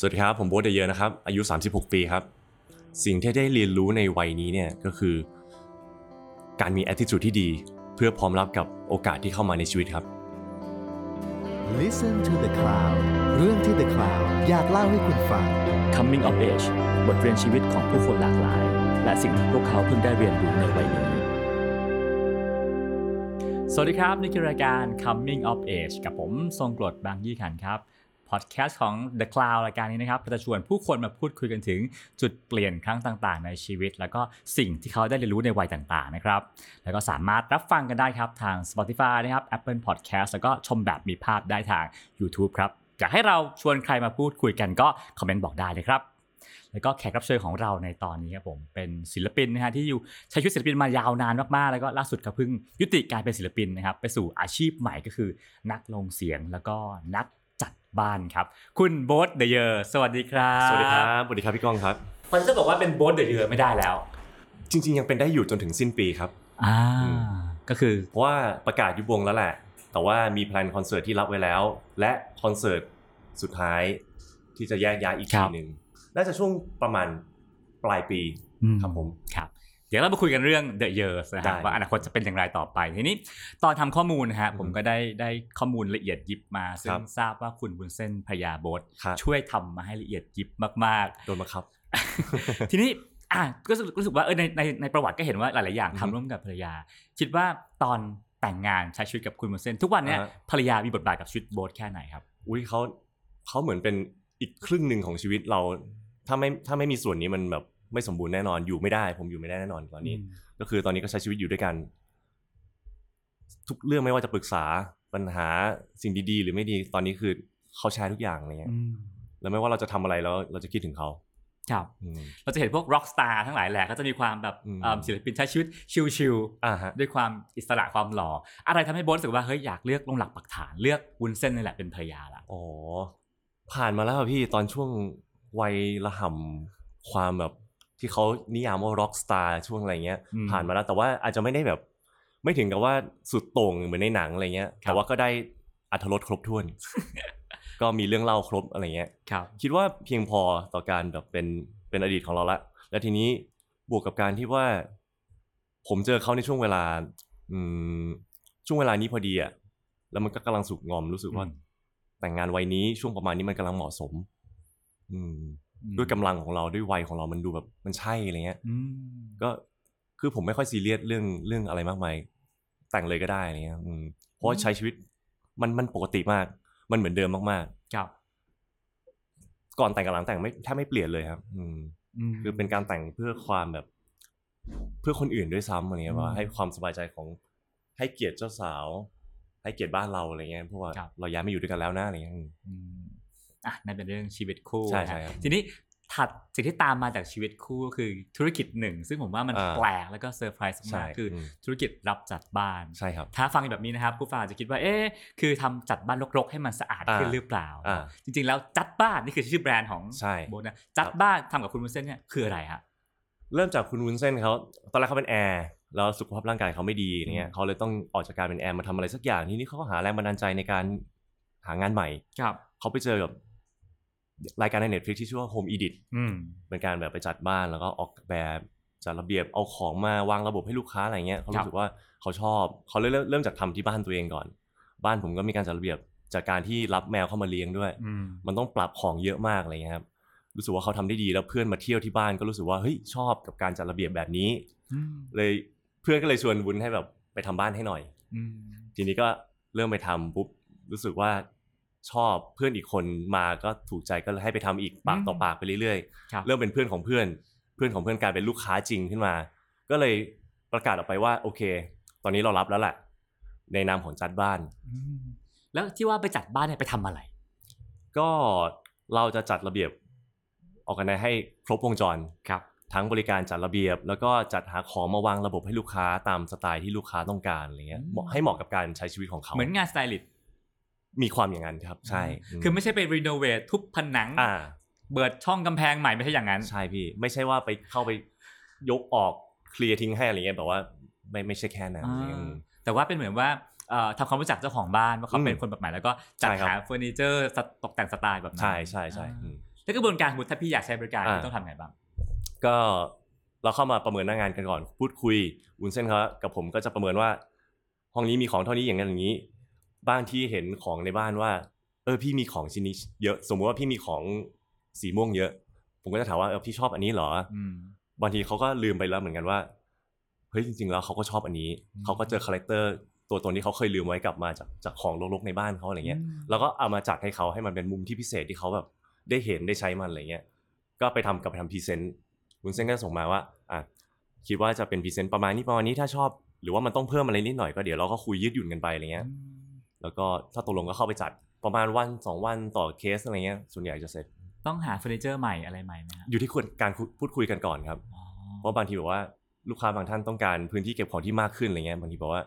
สวัสดีครับ ผมโบ๊ทเดเยอร์นะครับ อายุ 36 ปีครับ สิ่งที่ได้เรียนรู้ในวัยนี้เนี่ยก็คือ การมี attitude ที่ดี เพื่อพร้อมรับกับโอกาสที่เข้ามาในชีวิตครับ Listen to the Cloud เรื่องที่ The Cloud อยากเล่าให้คุณฟัง Coming of Age บทเรียนชีวิตของผู้คนหลากหลาย และสิ่งที่พวกเขาเพิ่งได้เรียนรู้ในวัยนี้ สวัสดีครับ นี่คือรายการ Coming of Age กับผมทรงกรดบางยี่ขันครับ พอดแคสต์ของ The Cloud รายการนี้นะครับจะชวนผู้คนมาพูดคุยกันถึงจุดเปลี่ยนครั้งต่างๆ ในชีวิต แล้วก็สิ่งที่เขาได้เรียนรู้ในวัยต่างๆนะครับแล้วก็สามารถรับฟังกันได้ครับทาง Spotify นะครับ Apple Podcast แล้วก็ชมแบบมีภาพได้ทาง YouTube ครับอยากให้เราชวนใครมาพูดคุยกันก็คอมเมนต์บอกได้เลยครับแล้วก็แขกรับเชิญของเราในตอนนี้ครับผมเป็นศิลปินนะฮะที่อยู่ใช้ชีวิตศิลปินมายาวนานมากๆ แล้วก็ล่าสุดก็เพิ่งยุติการเป็นศิลปินนะครับไปสู่อาชีพใหม่ก็คือ นักลงเสียงแล้วก็นัก บ้านครับ คุณโบ๊ท The Yers สวัสดีครับสวัสดีครับสวัสดีครับพี่ก้องครับคนจะบอกว่าเป็นโบ๊ท The Yers ไม่ได้แล้ว จริง ๆ ยังเป็นได้อยู่จนถึงสิ้นปีครับอ่าก็คือเพราะว่าประกาศยุบวงแล้วแหละ แต่ว่ามี plan คอนเสิร์ตที่รับไว้แล้ว และคอนเสิร์ตสุดท้ายที่จะแยกย้ายอีกครัทีบหนึ่งน่าจะช่วงประมาณปลายปีครับผมครับ เดี๋ยวเรามาคุยกันเรื่อง The Years นะคได้รับว่าอนาคตจะเป็นอย่างไรต่อไปทีนี้ ตอนทำข้อมูลนะฮะอืมผมก็ได้ได้ข้อมูลละเอียดยิบมา ซึ่ครังบทราบว่าคุณบุญเส้นพยาบดครับช่วยทำมาให้ละเอียดยิบมากโดนมาครับๆทีนี้อะก็รู้สึกรู้สึกว่าเออในในในประวัติก็เห็นว่าหลายๆอย่างอือฮึทำร่วมกับภรรยา คิดว่าตอนแต่งงานใช้ชีวิตกับคุณบุญเส้น ทุกวันเนี้ยอ่าฮะภรรยามีบทบาทกับชีวิตโบ๊ทแค่ไหนครับ อุ้ยเขาเขาเหมือนเป็นอีกครึ่งหนึ่งของชีวิตเราถ้าไม่ถ้าไม่มีส่วนนี้มันแบบ ไม่สมบูรณ์แน่นอนอยู่ไม่ได้ ผมอยู่ไม่ได้แน่นอนตอนนี้ ก็คือตอนนี้ก็ใช้ชีวิตอยู่ด้วยกัน ทุกเรื่องไม่ว่าจะปรึกษาปัญหาสิ่งดีๆ หรือไม่ดีตอนนี้คือเขาแชร์ทุกอย่างอะไรเงี้ยอืมแล้วไม่ว่าเราจะทำอะไรแล้วเราจะคิดถึงเขาครับอืมเราจะเห็นพวกร็อกสตาร์ทั้งหลายแหละก็จะมีความแบบอืมเอิ่มศิลปินใช้ชีวิตชิลๆอ่าฮะด้วยความอิสระความหล่อ อะไรทำให้โบ๊ทรู้สึกว่าเฮ้ยอยากเลือกลงหลักปักฐานเลือกวุ้นเส้นนี่แหละเป็นภรรยาละอ๋อผ่านมาแล้วอะพี่ตอนช่วงวัยระห่ำความแบบ ที่เขานิยามว่าร็อกสตาร์ช่วงอะไรเงี้ยผ่านมาแล้ว แต่ว่าอาจจะไม่ได้แบบ ไม่ถึงกับว่าสุดโต่งเหมือนในหนังอะไรเงี้ยแต่ว่าก็ได้อัธรสครบถ้วน ก็มีเรื่องเล่าครบอะไรเงี้ยครับคิดว่าเพียงพอต่อการแบบเป็นเป็นอดีตของเราละ แล้วทีนี้บวกกับการที่ว่า ผมเจอเขาในช่วงเวลา อืมช่วงเวลานี้พอดีอะแล้วมันก็กำลังสุกงอมรู้สึกว่าอืมแต่งงานวัยนี้ช่วงประมาณนี้มันกำลังเหมาะสม อืม ด้วยกำลังของเราด้วยวัยของเรามันดูแบบมันใช่อะไรเงี้ยอืมก็คือผมไม่ค่อยซีเรียสเรื่องเรื่องอะไรมากมายแต่งเลยก็ได้อะไรเงี้ยอืมเพราะว่าใช้ชีวิตมันมันปกติมาก มันเหมือนเดิมมากครับๆก่อนแต่งกับหลังแต่งไม่แทบไม่เปลี่ยนเลยครับ อืมมคือเป็นการแต่งเพื่อความแบบ เพื่อคนอื่นด้วยซ้ำอะไรเงี้ยอืมว่าให้ความสบายใจของให้เกียรติเจ้าสาว ให้เกียรติบ้านเราอะไรเงี้ยเพราะว่าครับเราย้ายมาอยู่ด้วยกันแล้วนะอะไรเงี้ย อืมอืมอะนั่นเป็นเรื่องชีวิตคู่ใช่นะใช่ครับทีนี้ถัดสิ่งที่ตามมาจากชีวิตคู่ก็คือธุรกิจหนึ่ง ซึ่งผมว่ามันอ่าแปลกแล้วก็เซอร์ไพรส์ใช่มากๆคืออืมธุรกิจรับจัดบ้านใช่ครับถ้าฟังแบบนี้นะครับผู้ฟังอาจจะคิดว่าเอ๊ะคือทำจัดบ้านรกๆ ให้มันสะอาดขึ้นอ่าหรือเปล่าอ่า จริงๆ แล้วจัดบ้านนี่คือชื่อแบรนด์ของใช่โบทนะจัดบ้านทำกับคุณวุ้นเส้นเนี่ยคืออะไรฮะเริ่มจากคุณวุ้นเส้นเขาตอนแรกเขาเป็นแอร์แล้วสุขภาพร่างกายเขาไม่ดีเนี่ยอืมเขาเลยต้องออกจากการเป็นแอร์มาทำอะไรสักอย่างทีนี้เขาก็หาแรงบันดาลใจในการหางานใหม่ครับเขาไปเจอกับ รายการใน Netflix ที่ชื่อว่า Home Edit อืมเป็นการแบบไปจัดบ้านแล้วก็ออกแบบจัดระเบียบเอาของมาวางระบบให้ลูกค้าอะไรเงี้ยเขาครับรู้สึกว่าเขาชอบเขาเลยเริ่มเริ่มจากทำที่บ้านตัวเองก่อน บ้านผมก็มีการจัดระเบียบจากการที่รับแมวเข้ามาเลี้ยงด้วยอืมมันต้องปรับของเยอะมากอะไรเงี้ยครับรู้สึกว่าเขาทำได้ดีแล้วเพื่อนมาเที่ยวที่บ้านก็รู้สึกว่าเฮ้ยชอบกับการจัดระเบียบแบบนี้อืมเลยเพื่อนก็เลยชวนวุ้นให้แบบไปทำบ้านให้หน่อยอืมทีนี้ก็เริ่มไปทำปุ๊บรู้สึกว่า ชอบเพื่อนอีกคนมาก็ถูกใจก็เลยให้ไปทำอีกปากต่อปากไปเรื่อยครับๆเริ่มเป็นเพื่อนของเพื่อน เพื่อนของเพื่อนกลายเป็นลูกค้าจริงขึ้นมา ก็เลยประกาศออกไปว่าโอเค ตอนนี้เรารับแล้วแหละในนามของจัดบ้านอืมแล้วที่ว่าไปจัดบ้านเนี่ยไปทำอะไร ก็เราจะจัดระเบียบ organize ให้ครบวงจรครับ ทั้งบริการจัดระเบียบ แล้วก็จัดหาของมาวางระบบให้ลูกค้าตามสไตล์ที่ลูกค้าต้องการอะไรเงี้ยอืมเหมาะให้เหมาะกับการใช้ชีวิตของเขา เหมือนงานสไตลิสต์ มีความอย่างนั้นครับ ใช่คือไม่ใช่ไป renovate ทุบผนังอ่าเปิดช่องกำแพงใหม่ไม่ใช่อย่างนั้นใช่พี่ ไม่ใช่ว่าไปเข้าไปยกออกเคลียร์ทิ้งให้อะไรเงี้ยแบบว่าไม่ไม่ใช่แค่นั้นอ่าอืมแต่ว่าเป็นเหมือนว่าเอ่อทำความรู้จักเจ้าของบ้านว่าเขาเป็นอืมคนแบบไหนแล้วก็จัดใช่ครับหาเฟอร์นิเจอร์ตกแต่งสไตล์แบบนั้นใช่ใช่ใช่อ่าอืมแล้วกระบวนการสมมติถ้าพี่อยากใช้บริการอ่าพี่ต้องทำไงบ้างก็เราเข้ามาประเมินหน้างานกันก่อน พูดคุยวุ้นเส้นเขากับผมก็จะประเมินว่า ห้องนี้มีของเท่านี้อย่างนั้นอย่างนี้ บ้างที่เห็นของในบ้านว่า เออพี่มีของชิ้นนี้เยอะสมมุติว่าพี่มีของสีม่วงเยอะ ผมก็จะถามว่าเออพี่ชอบอันนี้เหรออืมบางทีเขาก็ลืมไปแล้วเหมือนกันว่าเฮ้ยจริง ๆ แล้วเขาก็ชอบอันนี้อืมเขาก็เจอ character ตัวตนที่เขาเคยลืมไว้กลับมาจากจากของรกๆในบ้านเขาอะไรเงี้ยอืมแล้วก็เอามาจัดให้เขาให้มันเป็นมุมที่พิเศษที่เขาแบบได้เห็นได้ใช้มันอะไรเงี้ยก็ไปทำกับไปทำ present วุ้นเส้นก็ส่งมาว่าอะคิดว่าจะเป็น present ประมาณนี้ประมาณนี้ถ้าชอบ หรือว่ามันต้องเพิ่มอะไรนิดหน่อยก็เดี๋ยวเราก็คุยยืดหยุ่นกันไปอะไรเงี้ย แล้วก็ถ้าตกลงก็เข้าไปจัดประมาณวันสองวันต่อเคสอะไรเงี้ยส่วนใหญ่จะเสร็จ ต้องหาเฟอร์นิเจอร์ใหม่อะไรใหม่ไหมฮะอยู่ที่การพูดคุยกันก่อนครับอ๋อเพราะบางทีแบบว่าลูกค้าบางท่านต้องการพื้นที่เก็บของที่มากขึ้นอะไรเงี้ยบางทีบอกว่า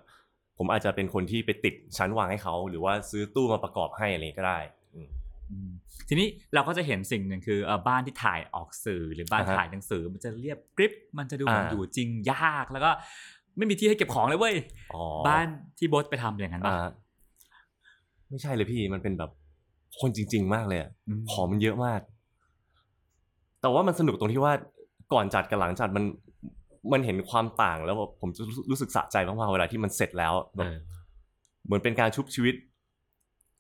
ผมอาจจะเป็นคนที่ไปติดชั้นวางให้เขาหรือว่าซื้อตู้มาประกอบให้อะไรเงี้ยก็ได้อืมอืมทีนี้เราก็จะเห็นสิ่งหนึ่งคือเอ่อบ้านที่ถ่ายออกสื่อหรือบ้านอ่าฮะถ่ายหนังสือ มันจะเรียบกริบมันจะดูเหมือนอ่าอยู่จริงยากแล้วก็ไม่มีที่ให้เก็บของเลยเว้ยอ๋อบ้านที่โบสไปทำอย่างนั้นป่ะอ่า ไม่ใช่เลยพี่มันเป็นแบบคนจริง ๆ มากเลยอะมของมันเยอะมาก แต่ว่ามันสนุกตรงที่ว่าก่อนจัดกับหลังจัดมันมันเห็นความต่างแล้วแบบผมจะรู้รู้สึกสะใจมากๆเวลาที่มันเสร็จแล้วแบเอบอเหมือนเป็นการชุบชีวิต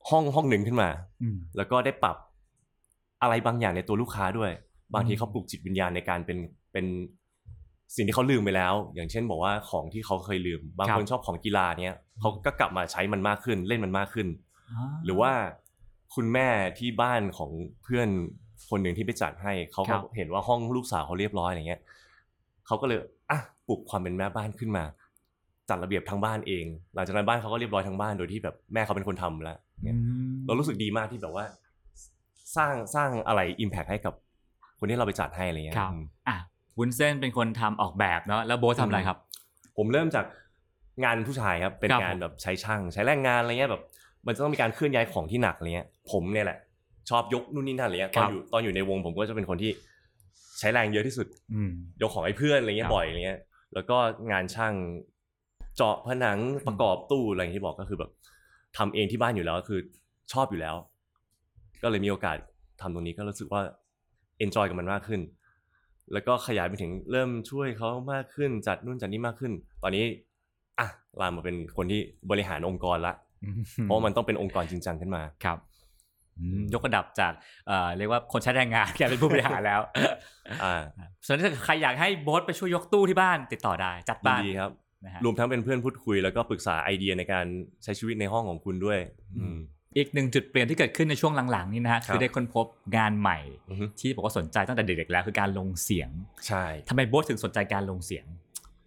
ห้องห้องหนึ่งขึ้นมาอืมแล้วก็ได้ปรับอะไรบางอย่างในตัวลูกค้าด้วย บางทีอืมเขาปลุกจิตวิญญาณในการเป็นเป็นสิ่งที่เขาลืมไปแล้ว อย่างเช่น บอกว่าของที่เขาเคยลืม บางคนชอบของกีฬาเนี้ยเขาก็กลับมาใช้มันมากขึ้น เล่นมันมากขึ้น หรือว่าคุณแม่ที่บ้านของเพื่อนคนหนึ่งที่ไปจัดให้เขาครัก็บเห็นว่าห้องลูกสาวเขาเรียบร้อยอะไรเงี้ยเขาก็เลยอะปลุกความเป็นแม่บ้านขึ้นมา จัดระเบียบทั้งบ้านเอง หลังจากนั้นบ้านเขาก็เรียบร้อยทั้งบ้านโดยที่แบบแม่เขาเป็นคนทำแล้วเนี่ยเรารู้สึกดีมากที่แบบว่า สร้างสร้างอะไรอิมแพกให้กับ คนที่เราไปจัดให้อะไรเงี้ยครับอืมอะวุ้นเส้นเป็นคนทำออกแบบเนาะแล้วโบสทำอะไรครับ ผมเริ่มจากงานผู้ชายครับเป็นครับงานผมแบบใช้ช่าง ใช้แรงงานอะไรเงี้ยแบบ มันจะต้องมีการเคลื่อนย้ายของที่หนักอะไรเงี้ย ผมเนี่ยแหละ ชอบยกนู่นนี่นั่นอะไรเงี้ยตอนอยู่ตอนอยู่ในวงผมก็จะเป็นคนที่ใช้แรงเยอะที่สุดอืมยกของให้เพื่อนอะไรเงี้คยรับบ่อยอะไรเงี้ย แล้วก็งานช่างเจาะผนังประกอบตู้อะไรอย่างที่บอกก็คือแบบทำเองที่บ้านอยู่แล้วก็คือชอบอยู่แล้ว ก็เลยมีโอกาสทำตรงนี้ก็รู้สึกว่า enjoy กับมันมากขึ้น แล้วก็ขยายไปถึงเริ่มช่วยเขามากขึ้นจัดนู่นจัดนี่มากขึ้น ตอนนี้อะลามมาเป็นคนที่บริหารองค์กรละ เพราะมันต้องเป็นองค์กรจริงจังขึ้นมาครับอืมยกระดับจากเอ่อเรียกว่าคนใช้แรงงานกลายเป็นผู้บริหารแล้วอ่าส่วนถ้าใครอยากให้โบ๊ทไปช่วยยกตู้ที่บ้านติดต่อได้จัดบ้านยินดีครับนะฮะรวมทั้งเป็นเพื่อนพูดคุยแล้วก็ปรึกษาไอเดียในการใช้ชีวิตในห้องของคุณด้วยอืมอีกหนึ่งจุดเปลี่ยนที่เกิดขึ้นในช่วงหลังๆนี่นะฮะครับคือได้ค้นพบงานใหม่อือฮึที่บอกว่าสนใจตั้งแต่เด็กๆแล้วคือการลงเสียง ใช่ทำไมโบ๊ทถึงสนใจการลงเสียง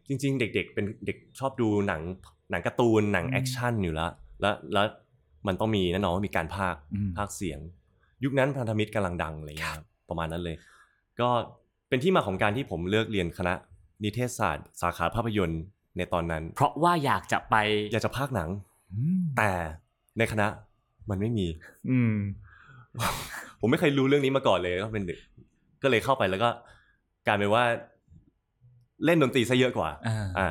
จริง ๆ เด็ก ๆ เป็นเด็กชอบดูหนังหนังการ์ตูนหนังอืม action อยู่แล้ว แล้วแล้วมันต้องมีแน่นอนว่ามีการพากย์อืมพากย์เสียง ยุคนั้นพันธมิตรกำลังดังอะไรเงี้ยครับประมาณนั้นเลย ก็เป็นที่มาของการที่ผมเลือกเรียนคณะนิเทศศาสตร์ สาขาภาพยนตร์ในตอนนั้น เพราะว่าอยากจะไปอยากจะพากย์หนังอืมแต่ในคณะมันไม่มี อืม ผมไม่เคยรู้เรื่องนี้มาก่อนเลยก็เป็นเด็กก็เลยเข้าไปแล้วก็กลายเป็นว่า เล่นดนตรีซะเยอะกว่า อ่าอ่า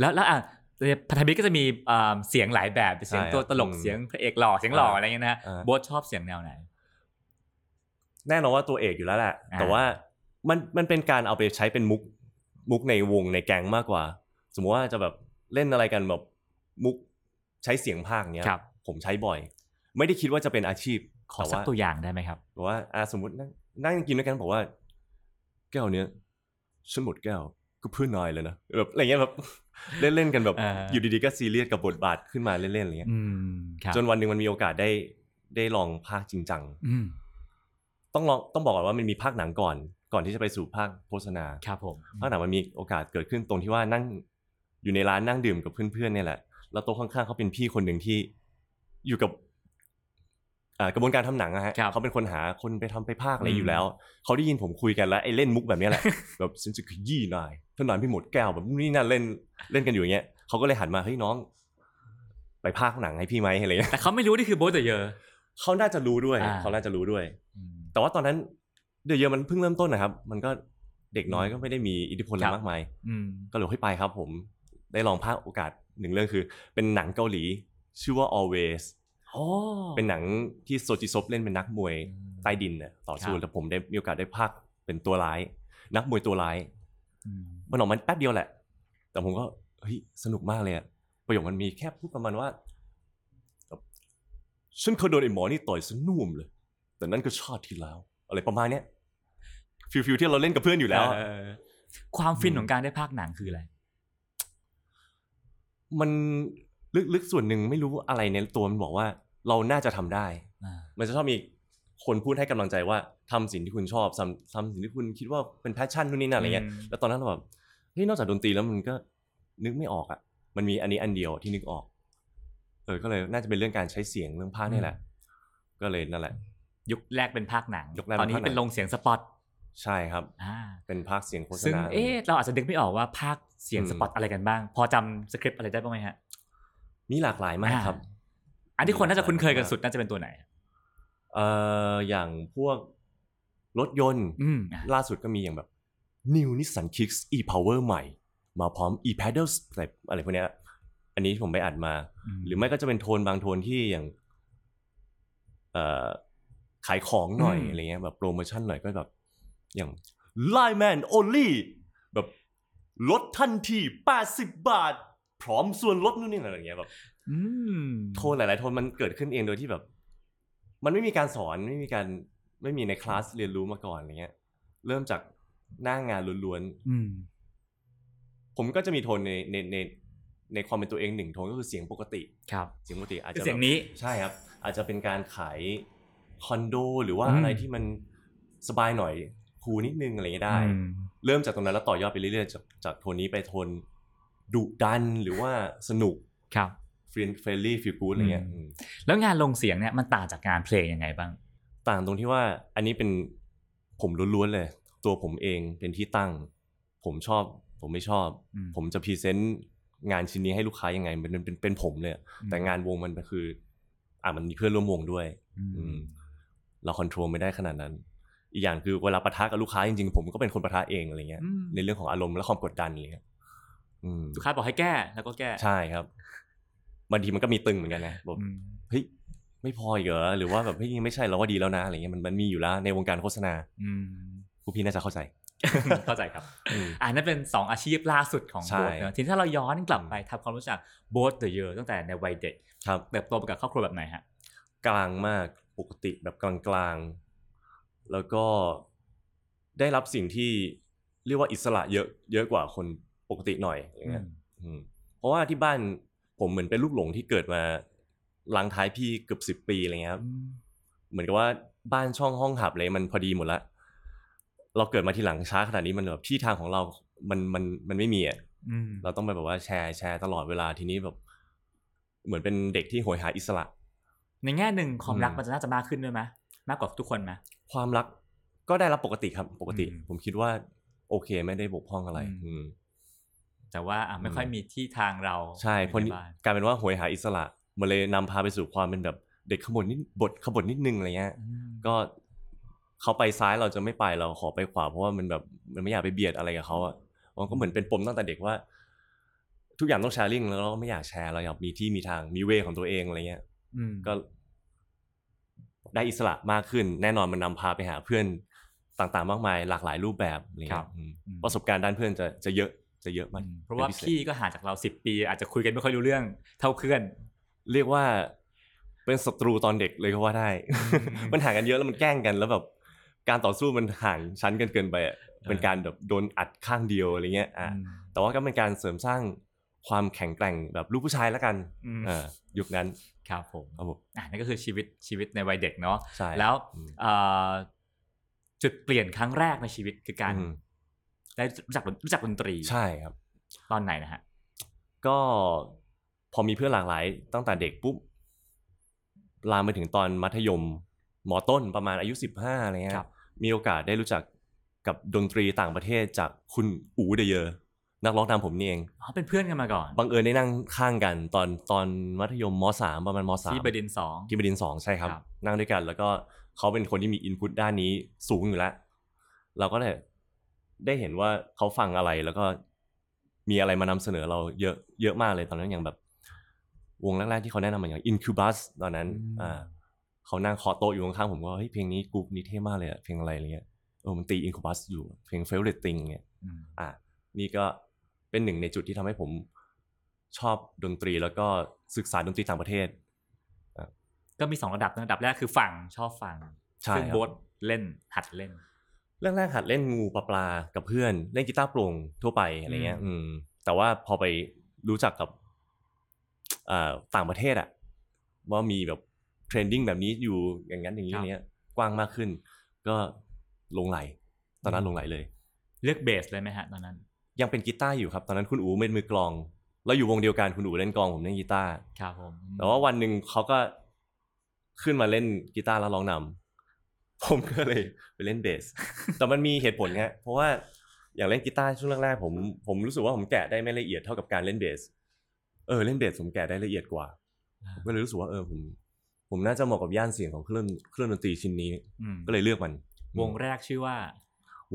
แล้วแล้วอะ พันธมิตรก็จะมีอ่าเสียงหลายแบบเสียงใช่ตัวตลกอืมเสียงพระเอกหล่อเสียงหล่ออ่าอะไรเงี้ยนะฮะอ่าโบสชอบเสียงแนวไหน แน่นอนว่าตัวเอกอยู่แล้วแหละอ่าแต่ว่ามันมันเป็นการเอาไปใช้เป็นมุกมุกในวงในแก๊งมากกว่า สมมติว่าจะแบบเล่นอะไรกันแบบมุกใช้เสียงภาคเนี้ยครับผมใช้บ่อย ไม่ได้คิดว่าจะเป็นอาชีพขอสักตัวอย่างได้ไหมครับบอกว่าอ่าสมมตินั่งนั่งกินด้วยกันบอกว่า แก้วเนี้ยฉันหมดแก้ว ก็เพื่อนนายเลยนะแบบอะไรเงี้ยแบบเล่นเล่นๆกันแบบอ่าอยู่ดีๆก็ซีเรียสกับบทบาทขึ้นมาเล่นๆอะไรเงี้ยอืมครับจนวันหนึ่งมันมีโอกาสได้ได้ลองภาคจริงจังอืมต้องลองต้องบอกก่อนว่ามันมีภาคหนังก่อน ก่อนที่จะไปสู่ภาคโฆษณาครับผมภาคหนังมันมีโอกาสเกิดขึ้นตรงที่ว่านั่งอยู่ในร้านนั่งดื่มกับเพื่อนๆเนี่ยแหละแล้วโต๊ะข้างๆเขาเป็นพี่คนหนึ่งที่อยู่กับอ่า กระบวนการทำหนังอะฮะครับเขาเป็นคนหาคนไปทำไปภาคอะไรอืมอยู่แล้ว เขาได้ยินผมคุยกันแล้วไอ้เล่นมุกแบบเนี้ยแหละ แบบฉันจะขยี้นายถ้านายพี่หมดแก้วแบบนี่นั่นเล่นเล่นกันอยู่อย่างเงี้ยเขาก็เลยหันมาเฮ้ยน้อง ไปภาคหนังให้พี่ไหมอะไรเงี้ยแต่เขาไม่รู้นี่คือโบสเดอะเยอเขาน่าจะรู้ด้วยอ่าเขาน่าจะรู้ด้วย แต่ว่าตอนนั้นเดี๋ยวเยอะมันเพิ่งเริ่มต้นนะครับ มันก็เด็กน้อยก็ไม่ได้มีอิทธิพลอะไรมากมายอืมก็เลยให้ไปครับผม ได้ลองภาคโอกาสหนึ่งเรื่องคือ เป็นหนังเกาหลี ชื่อว่า always โอ้ เป็นหนังที่โซจิซบเล่นเป็นนักมวยใต้ดินน่ะต่อสู้ครับแล้วผมได้มีโอกาสได้พากย์เป็นตัวร้าย นักมวยตัวร้ายอืมมันออกมาแป๊บเดียวแหละ แต่ผมก็เฮ้ยสนุกมากเลยอะประโยคมันมีแค่พูดประมาณว่าแบบฉันเคยโดนไอ้หมอนี่ต่อยซะน่วมเลย แต่นั่นก็ชาติที่แล้ว อะไรประมาณเนี้ย feel feel ที่เราเล่นกับเพื่อนอยู่แล้วอะเออความฟินอืมของการได้พากย์หนังคืออะไร มันลึกๆส่วนหนึ่งไม่รู้อะไรในตัวมันบอกว่า เราน่าจะทำได้อ่ามันจะชอบมีคนพูดให้กำลังใจว่าทำสิ่งที่คุณชอบทำทำสิ่งที่คุณคิดว่าเป็น passion นู่นนี่นั่นอะไรเงี้ยอืมแล้วตอนนั้นเราแบบเฮ้ยนอกจากดนตรีแล้วมันก็นึกไม่ออกอะ มันมีอันนี้อันเดียวที่นึกออก เออก็เลยน่าจะเป็นเรื่องการใช้เสียงเรื่องพากย์นี่แหละ ก็เลยนั่นแหละ ยุคแรกเป็นพากย์หนังยุคแรกตเป็อนนนี้เป็นลงเสียง spot ใช่ครับอ่าเป็นพากย์เสียงโฆษณาซึ่งเอ๊ะเราอาจจะนึกไม่ออกว่าพากย์เสียงอืม spot อะไรกันบ้าง พอจำสคริปต์อะไรได้บ้างไหมฮะมีหลากหลายมากครับ อันที่คนน่าจะคุ้นเคยกันสุดน่าจะเป็นตัวไหน เอ่ออย่างพวกรถยนต์อืมอะล่าสุดก็มีอย่างแบบ New Nissan Kicks e-Power ใหม่ มาพร้อม e-pedal step อะไรพวกเนี้ย อันนี้ผมไปอัดมามหรือไม่ก็จะเป็นโทนบางโทนที่อย่างเอ่อขายของหน่อยอืมอะไรเงี้ยแบบโปรโมชั่นหน่อยก็แบบ อย่าง Line Man Only แบบลดทันที 80 บาท พร้อมส่วนลดนู่นนี่อะไรเงี้ยแบบอืม โทนหลาย ๆ โทนมันเกิดขึ้นเองโดยที่แบบ มันไม่มีการสอนไม่มีการไม่มีในคลาสเรียนรู้มาก่อนอะไรเงี้ย เริ่มจากหน้างานล้วนอืมๆผมก็จะมีโทนในในในในความเป็นตัวเองหนึ่งโทนก็คือเสียงปกติ ครับ เสียงปกติอาจคือจะเสียงแบบนี้ใช่ครับ อาจจะเป็นการขายคอนโด หรือว่าอืมอะไรที่มันสบายหน่อย cool นิดนึงอะไรเงี้ยได้อืมเริ่มจากตรงนั้นแล้วต่อยอดไปเรื่อยๆจากจากโทนนี้ไปโทนดุดันหรือว่าสนุกครับ friend friendly feel good อะไรเงี้ยอืมอืมแล้วงานลงเสียงเนี่ยมันต่างจากงานเพลงยังไงบ้าง ต่างตรงที่ว่าอันนี้เป็นผมล้วนๆเลย ตัวผมเองเป็นที่ตั้ง ผมชอบ ผมไม่ชอบอืมผมจะ present งานชิ้นนี้ให้ลูกค้ายังไงมันเป็นเป็นเป็นผมเลยอะแต่งานวงมันคือ อะมันมีเพื่อนร่วมวงด้วย อือืมมเราคอนโทรลไม่ได้ขนาดนั้น อีกอย่างคือเวลาปะทะกับลูกค้าจริงๆ ผมก็เป็นคนปะทะเองอะไรเงี้ยอืมในเรื่องของอารมณ์และความกดดันอะไรเงี้ยอืมลูกค้าบอกให้แก้แล้วก็แก้ใช่ครับ บางทีมันก็มีตึงเหมือนกันนะบอกอืมเฮ้ยไม่พออีกเหรอหรือว่าแบบเฮ้ยยังไม่ใช่เราว่าดีแล้วนะอะไรเงี้ยมันมันมีอยู่แล้วในวงการโฆษณาอืมผู้พี่น่าจะเข้าใจเข้าใจครับอืมอ่านั่นเป็น 2 อาชีพล่าสุดของใช่โบ๊ทเนอะทีนี้ถ้าเราย้อนกลับไปทำความรู้จักโบ๊ทเดอะเยอตั้งแต่ในวัยเด็กครับเติบโตไปกับครอบครัวแบบไหนฮะกลางมากปกติแบบกลางๆ แล้วก็ได้รับสิ่งที่เรียกว่าอิสระเยอะเยอะกว่าคนปกติหน่อยอย่างเงี้ยอืมเพราะว่าที่บ้าน ผมเหมือนเป็นลูกหลงที่เกิดมาหลังท้ายพี่เกือบสิบปีอะไรเงี้ยครับอืมเหมือนกับว่าบ้านช่องห้องหับเลยมันพอดีหมดละเราเกิดมาทีหลังช้าขนาดนี้มันแบบที่ทางของเรา มันมันมันไม่มีอะอืมเราต้องไปแบบว่าแชร์แชร์ตลอดเวลาทีนี้แบบ เหมือนเป็นเด็กที่โหยหาอิสระ ในแง่หนึ่งความรักอืมมันจะน่าจะมากขึ้นด้วยไหมมากกว่าทุกคนไหมความรักก็ได้รับปกติครับปกติอืมผมคิดว่า โอเคไม่ได้บกพร่องอะไร อืมอืม แต่ว่าอะไม่อืมค่อยมีที่ทางเราใช่อยู่คนในบ้านกลายเป็นว่าโหยหาอิสระมันเลยนำพาไปสู่ความเป็นแบบเด็กขบวนนิดบทขบวนนิดนึงอะไรเงี้ยอืมก็เขาไปซ้ายเราจะไม่ไปเราขอไปขวาเพราะว่ามันแบบมันไม่อยากไปเบียดอะไรกับเขาอะมันก็เหมือนเป็นปมตั้งแต่เด็กว่า ทุกอย่างต้องแชร์ลิงแล้วเราก็ไม่อยากแชร์เราอยากมีที่มีทางมีเวของตัวเองอะไรเงี้ยอืมก็ได้อิสระมากขึ้น แน่นอนมันนำพาไปหาเพื่อนต่างๆ มากมาย หลากหลายรูปแบบอะไรครัเงี้บยอืมอืมประสบการณ์ด้านเพื่อนจะจะเยอะ จะเยอะมากอืมเพราะว่าป็นพิศษพี่ก็ห่างจากเราสิบปี อาจจะคุยกันไม่ค่อยรู้เรื่องเท่าเพื่อน เรียกว่าเป็นศัตรูตอนเด็กเลยก็ว่าได้มมันห่างกันเยอะแล้วมันแกล้งกันแล้วแบบการต่อสู้มันห่างชั้นกันเกินไปอะเออเป็นการแบบโดนอัดข้างเดียวอะไรเงี้ยอะอืมแต่ว่าก็เป็นการเสริมสร้างความแข็งแกร่งแบบลูกผู้ชายแล้วกันอืมเออยุคนั้นครับผมครับผมอ่านั่นก็คือชีวิตชีวิตในวัยเด็กเนาะใช่แล้วอืมเอ่อจุดเปลี่ยนครั้งแรกในชีวิตคือการอืม ได้รู้จักรู้จักดนตรีใช่ครับ ตอนไหนนะฮะ ก็พอมีเพื่อนหลากหลาย ตั้งแต่เด็กปุ๊บลามไปถึงตอนมัธยมม.ต้นประมาณอายุสิบห้าอะไรเงี้ยครับมีโอกาสได้รู้จักกับดนตรีต่างประเทศจากคุณอู The Yers นักร้องนำผมนี่เองอ๋อเป็นเพื่อนกันมาก่อน บังเอิญได้นั่งข้างกันตอนตอนมัธยมมสามประมาณมสามที่บดินทร์สองที่บดินทร์สองใช่ครับครับ นั่งด้วยกัน แล้วก็เขาเป็นคนที่มี input ด้านนี้สูงอยู่แล้ว เราก็ได้ ได้เห็นว่าเขาฟังอะไรแล้วก็มีอะไรมานำเสนอเราเยอะเยอะมากเลยตอนนั้นอย่างแบบ วงแรกๆที่เขาแนะนำมาอย่าง Incubus ตอนนั้นอืมอ่าเขานั่งเคาะโต๊ะอยู่ข้างๆผมก็เฮ้ยเพลงนี้กรุ๊ปนี้เท่มากเลยอะเพลงอะไรอะไรเงี้ยเออมันตี Incubus อยู่เพลง Favorite Thing เนี่ยอืมอะนี่ก็เป็นหนึ่งในจุดที่ทำให้ผมชอบดนตรีแล้วก็ศึกษาดนตรีต่างประเทศ ก็มีสองระดับนะระดับแรกคือฟังชอบฟังใช่ซึ่งครับโบ๊ทเล่นหัดเล่น แรกๆหัดเล่นงูๆปลาๆกับเพื่อน เล่นกีตาร์โปร่งทั่วไปอะไรเงี้ย อืม แต่ว่าพอไปรู้จักกับอ่าต่างประเทศอะว่ามีแบบ trending แบบนี้อยู่อย่างนั้นอย่างนี้ครับอะไรเงี้ยกว้างมากขึ้น ก็หลงใหล ตอนนั้นหลงใหลเลย เลือกเบสเลยไหมฮะตอนนั้น ยังเป็นกีตาร์อยู่ครับ ตอนนั้นคุณอูเป็นมือกลองแล้วอยู่วงเดียวกันคุณอูเล่นกลองผมเล่นกีตาร์ครับผมแต่ว่าวันหนึ่งเขาก็ขึ้นมาเล่นกีตาร์แล้วร้องนำ ผมก็เลยไปเล่นเบส แต่มันมีเหตุผลไงเพราะว่าอย่างเล่นกีตาร์ช่วงแรกๆผมผมรู้สึกว่าผมแกะได้ไม่ละเอียดเท่ากับการเล่นเบส เออเล่นเบสผมแกะได้ละเอียดกว่าผมก็เลยรู้สึกว่าเออผม ผมน่าจะเหมาะกับย่านเสียงของเครื่องเครื่องดนตรีชิ้นนี้อืมก็เลยเลือกมัน วงแรกชื่อว่า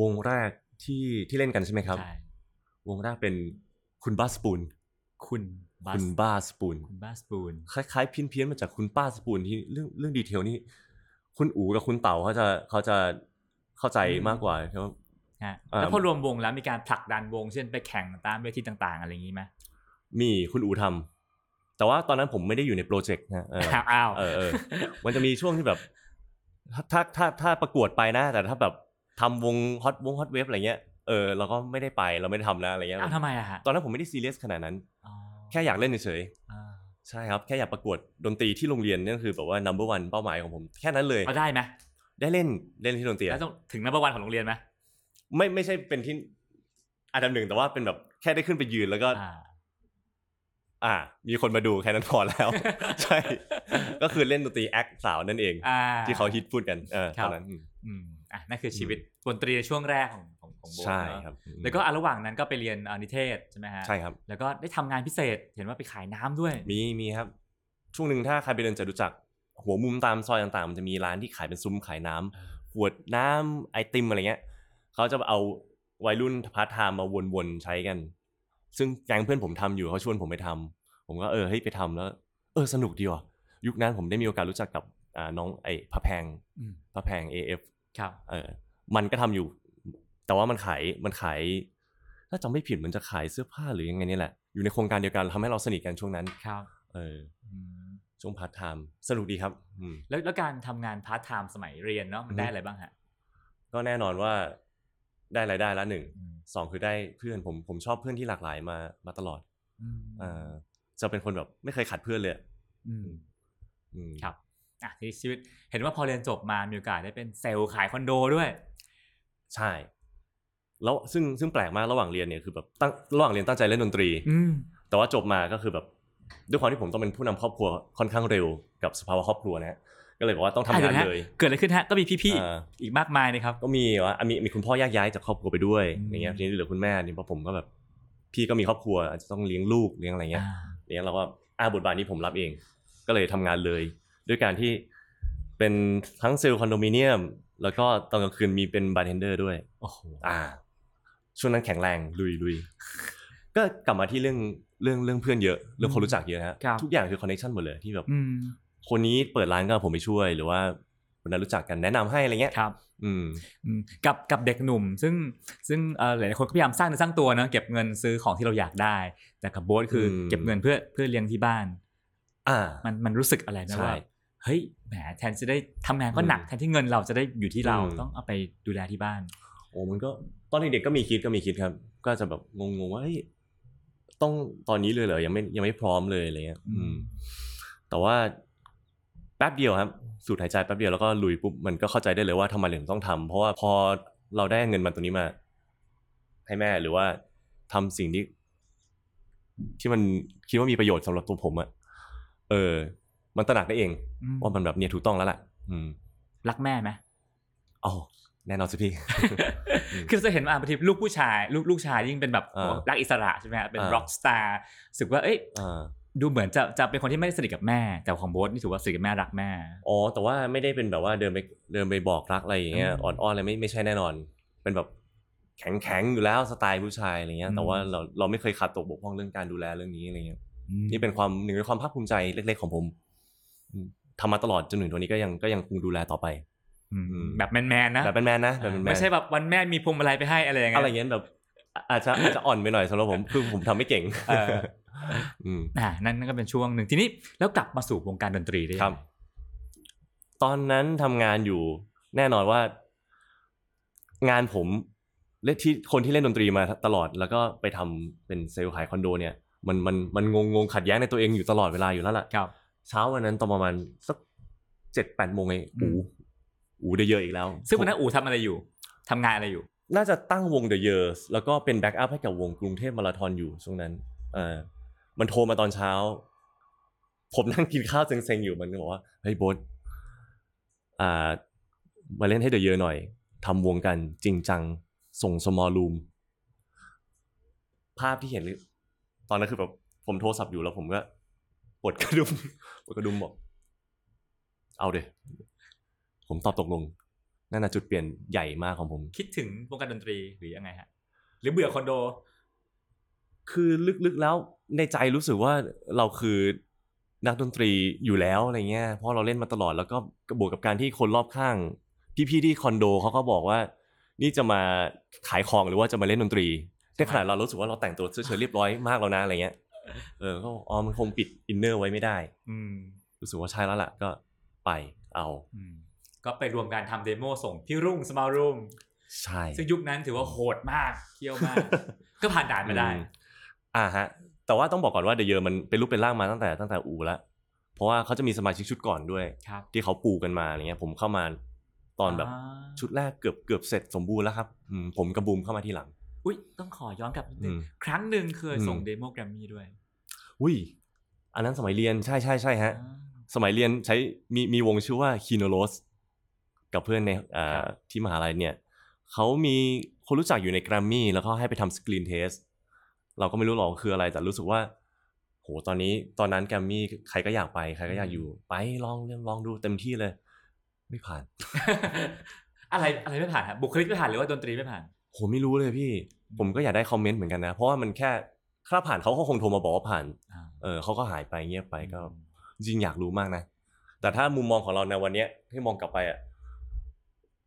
วงแรกที่ที่เล่นกันใช่ไหมครับใช่วงแรกเป็นคุณบ้าสปูนคุณบัสคุณบ้าสปูนคุณบัสปูนคล้ายๆเพี้ยนๆมาจากคุณป้าสปูนที่เรื่องเรื่องดีเทลนี่ คุณอูกับคุณเต่าเขาจะเขาจะเข้าใจมากกว่าครับฮะอ่าแล้วพอรวมวงแล้วมีการผลักดันวงเช่นไปแข่งตามเวทีต่าง ๆ อะไรอย่างนี้ไหมมีคุณอูทำแต่ว่าตอนนั้นผมไม่ได้อยู่ในโปรเจกต์นะเอออ้าวเออเออมันจะมีช่วงที่แบบ ถ้าถ้าถ้าถ้าประกวดไปนะ แต่ถ้าแบบทำวง Hot วง Hot Wave อะไรเงี้ยเออเราก็ไม่ได้ไปเราไม่ได้ทำนะอะไรเงี้ยอ้าวทำไมอะฮะตอนนั้นผมไม่ได้ซีเรียสขนาดนั้นอ๋อแค่อยากเล่นเฉยๆอ่า ใช่ครับแค่อยากประกวดดนตรีที่โรงเรียนนั่นคือแบบว่า number one เป้าหมายของผม แค่นั้นเลยเอาได้ไหมได้เล่นเล่นที่ดนตรีแล้วต้องถึง number one ของโรงเรียนไหมไม่ไม่ใช่เป็นที่อันดับหนึ่งแต่ว่าเป็นแบบแค่ได้ขึ้นไปยืนแล้วก็อ่าอ่ามีคนมาดูแค่นั้นพอแล้ว ใช่ ก็คือเล่นดนตรีแอคสาวนั่นเองอ่าที่เขาฮิตพูดกันเออครัตอนนั้นอืมอืมอะนั่นคือชีวิตดนตรีในช่วงแรกของ ของของโบ๊ทใช่เนอะครับ แล้วก็อะระหว่างนั้นก็ไปเรียนอ่านิเทศใช่ไหมฮะใช่ครับ แล้วก็ได้ทำงานพิเศษเห็นว่าไปขายน้ำด้วย มีมีครับ ช่วงหนึ่งถ้าใครไปเดินจะรู้จักหัวมุมตามซอยต่างๆ มันจะมีร้านที่ขายเป็นซุ้มขายน้ำขวดน้ำไอติมอะไรเงี้ยเขาจะเอาวัยรุ่นพาร์ทไทม์มาวนๆใช้กัน ซึ่งแก๊งเพื่อนผมทำอยู่เขาชวนผมไปทำผมก็เออเฮ้ยไปทำแล้ว เออสนุกดีว่ะยุคนั้นผมได้มีโอกาสรู้จักกับอ่าน้องไอ้พระแพงอืมพระแพง AF ครับเออมันก็ทำอยู่ แต่ว่ามันขายมันขายถ้าจำไม่ผิดมันจะขายเสื้อผ้าหรือยังไงนี่แหละ อยู่ในโครงการเดียวกันทำให้เราสนิทกันช่วงนั้นครับเอออืมช่วงพาร์ทไทม์สนุกดีครับอืมแล้วแล้วการทำงานพาร์ทไทม์สมัยเรียนเนาะมันได้อะไรบ้างฮะก็แน่นอนว่าได้รายได้ละหนึ่งอืมสองคือได้เพื่อนผมผมชอบเพื่อนที่หลากหลายมามาตลอดอืมเออจะเป็นคนแบบไม่เคยขัดเพื่อนเลยอะอืมอืมครับอะทีนี้ชีวิตเห็นว่าพอเรียนจบมามีโอกาสได้เป็นเซลล์ขายคอนโดด้วย ใช่ แล้วซึ่งซึ่งแปลกมากระหว่างเรียนเนี่ยคือแบบตั้งระหว่างเรียนตั้งใจเล่นดนตรี อืม แต่ว่าจบมาก็คือแบบด้วยความที่ผมต้องเป็นผู้นำครอบครัวค่อนข้างเร็วกับสภาวะครอบครัวนะฮะก็เลยบอกว่าต้องทำงานอะดี๋วะเลย เกิดอะไรขึ้นฮะก็มีพี่อ่า ๆอีกมากมายนะครับ ก็มีว่าอะมีมีคุณพ่อแยกย้ายจากครอบครัวไปด้วยอืม อย่างเงี้ยทีนี้เหลือคุณแม่นี่เพราะผมก็แบบ พี่ก็มีครอบครัวอาจจะต้องเลี้ยงลูกเลี้ยงอะไรเงี้ยอ่าอย่างเงี้ยเราก็อ่าบทบาทนี้ผมรับเอง ก็เลยทำงานเลย ด้วยการที่เป็นทั้งเซลล์คอนโดมิเนียม แล้วก็ตอนกลางคืนมีเป็นบาร์เทนเดอร์ด้วย โอ้โหอ่า ช่วงนั้นแข็งแรงลุยลุยก็กลับมาที่เรื่องเรื่องเรื่องเพื่อนเยอะเรื่องคนรู้จักเยอะฮะครับทุกอย่างคือ connection หมดเลยที่แบบอืมคนนี้เปิดร้านก็ผมไปช่วยหรือว่าคนนั้นรู้จักกันแนะนำให้อะไรเงี้ยครับอืมอืมกับกับเด็กหนุ่ม ซึ่งซึ่งเอ่อหลายๆคนก็พยายามสร้างเนื้อสร้างตัวเนอะเก็บเงินซื้อของที่เราอยากได้ แต่กับโบ๊ทคืออมเก็บเงินเพื่อเพื่อเลี้ยงที่บ้าน อ่า มันมันรู้สึกอะไรไหมใช่ว่าเฮ้ยแหมแทนจะได้ทำงานก็หนักอืมแทนที่เงินเราจะได้อยู่ที่เราอืมต้องเอาไปดูแลที่บ้าน โอ้มันก็ตอนเด็กๆก็มีคิดก็มีคิดครับ ก็จะแบบงงๆว่าเฮ้ยต้องตอนนี้เลยเหรอยังไม่ยังไม่พร้อมเลยอะไรเงี้ยอืม แต่ว่าแป๊บเดียวครับสูดหายใจแป๊บเดียวแล้วก็ลุยปุ๊บมันก็เข้าใจได้เลยว่าทำไมถึงต้องทำเพราะว่าพอเราได้เงินมาตัวนี้มา ให้แม่หรือว่าทำสิ่งที่ที่มันคิดว่ามีประโยชน์สำหรับตัวผมอะเออ มันตระหนักได้เองอืมว่ามันแบบเนี่ยถูกต้องแล้วแหละอืม รักแม่ไหมอ๋อ แน่นอนสิพี่อืมคือจะเห็นว่าบางทีลูกผู้ชาย ลูกลูกชายยิ่งเป็นแบบอ่ารักอิสระใช่ไหมฮะเป็นอ่าร็อกสตาร์รู้สึกว่าเอ้ยอ่าดูเหมือนจะจะเป็นคนที่ไม่ได้สนิทกับแม่ แต่ของโบ๊ทนี่ถือว่าสนิทกับแม่รักแม่ อ๋อ แต่ว่าไม่ได้เป็นแบบว่าเดินไปเดินไปบอกรักอะไรอย่างเงี้ยอืมอ่อนๆอะไรไม่ไม่ใช่แน่นอน เป็นแบบแข็งแข็งๆอยู่แล้วสไตล์ผู้ชายอะไรเงี้ยอืมแต่ว่าเราเราไม่เคยขาดตกบกพร่องเรื่องการดูแลเรื่องนี้อะไรเงี้ย นี่เป็นความหนึ่งในความภาคภูมิใจเล็ก ๆ ของผมอืมทำมาตลอดจนถึงตัวนี้ก็ยังก็ยังคงดูแลต่อไปอืมอืม แบบแมนๆนะแบบเป็นแมนๆนะแบบเป็นแมนไม่ใช่แบบวันแม่มีพวงมาลัยไปให้อะไรอย่างเงี้อะไรยเงี้ยแบบอาจจะอาจจะอ่อนไปหน่อยสำหรับผมคือผมทำไม่เก่งเอออืมอ่านั่นนั่นก็เป็นช่วงหนึ่งทีนี้แล้วกลับมาสู่วงการดนตรีได้ยังคไงรับ ตอนนั้นทำงานอยู่แน่นอนว่า งานผมเล่นที่คนที่เล่นดนตรีมาตลอด แล้วก็ไปทำเป็นเซลล์ขายคอนโด เนี่ย มันมันมันงงงงขัดแย้งในตัวเองอยู่ตลอดเวลาอยู่แล้วล่ะครับ เช้าวันนั้นตอนประมาณสักเจ็ดแปดโมงไงอือูม อูได้เยอะอีกแล้ว ซึ่งวันนั้นอู๋ทำอะไรอยู่ทำงานอะไรอยู่ น่าจะตั้งวง The Years แล้วก็เป็นแบ็กอัพให้กับวงกรุงเทพมาราธอนอยู่ช่วงนั้นเออมันโทรมาตอนเช้า ผมนั่งกินข้าวเซ็งๆอยู่มันก็บอกว่าเฮ้ยโบทอ่ามาเล่นให้ The Year หน่อยทำวงกันจริงจังส่ง small room ภาพที่เห็นตอนนั้นคือแบบผมโทรศัพท์อยู่แล้วผมก็ปวดกระดุมปวดกระดุมบอก เอาเดย ผมตอบตกลงนั่นนะจุดเปลี่ยนใหญ่มากของผม คิดถึงวงการดนตรีหรือยังไงฮะ หรือเบื่อคอนโด คือลึกๆแล้วในใจรู้สึกว่าเราคือนักดนตรีอยู่แล้วอะไรเงี้ยเพราะเราเล่นมาตลอดแล้วก็บวกกับการที่คนรอบข้าง พี่ๆที่คอนโดเขาก็บอกว่า นี่จะมาขายของหรือว่าจะมาเล่นดนตรีในขณะเรารู้สึกว่าเราแต่งตัวเฉยๆเรียบร้อยมากแล้วนะอะไรเงี้ยเออก็บอกอ๋อมันคงปิด inner ไว้ไม่ได้ อืมรู้สึกว่าใช่แล้วล่ะก็ไปเอาอืม ก็ไปรวมการทำ demo ส่งพี่รุ่ง Smallroom ใช่ ซึ่งยุคนั้นถือว่าโหดมากเคี่ยวมาก ก็ผ่านด่านมาได้อือ่าฮะ แต่ว่าต้องบอกก่อนว่าเดอะเยอมันเป็นรูปเป็นร่างมาตั้งแต่ตั้งแต่อู๋แล้วเพราะว่าเขาจะมีสมาชิกชุดก่อนด้วยครับที่เขาปูกันมาอะไรเงี้ย ผมเข้ามาตอนแบบาชุดแรกเกือบเกือบเสร็จสมบูรณ์แล้วครับอืมผมกับบูมเข้ามาทีหลัง อุ้ยต้องขอย้อนกลับนิดนึงอืมครั้งหนึ่งเคยส่งอืม demo แกรมมี่ด้วย อุ้ย อันนั้นสมัยเรียนใช่ใช่ใช่ฮะอ่าสมัยเรียนใช้มีมีวงชื่อว่าคีโนโรส กับเพื่อนในอ่าครับที่มหาลัยเนี่ยเขามีคนรู้จักอยู่ในแกรมมี่แล้วก็ให้ไปทำ screen test เราก็ไม่รู้หรอกคืออะไรแต่รู้สึกว่าโหตอนนี้ตอนนั้นแกรมมี่ใครก็อยากไปใครก็อยากอยู่ ไปลองเล่นลองดูเต็มที่เลย ไม่ผ่าน อะไรอะไรไม่ผ่านฮะบุคลิกไม่ผ่านหรือว่าดนตรีไม่ผ่านโหไม่รู้เลยพี่ ผมก็อยากได้คอมเมนต์เหมือนกันนะ เพราะว่ามันแค่ถ้าผ่านเขาก็คงโทรมาบอกว่าผ่านอ่าเออเขาก็หายไปเงียบไปก็จริงๆอยากรู้มากนะ แต่ถ้ามุมมองของเราในวันเนี้ยที่มองกลับไปอะ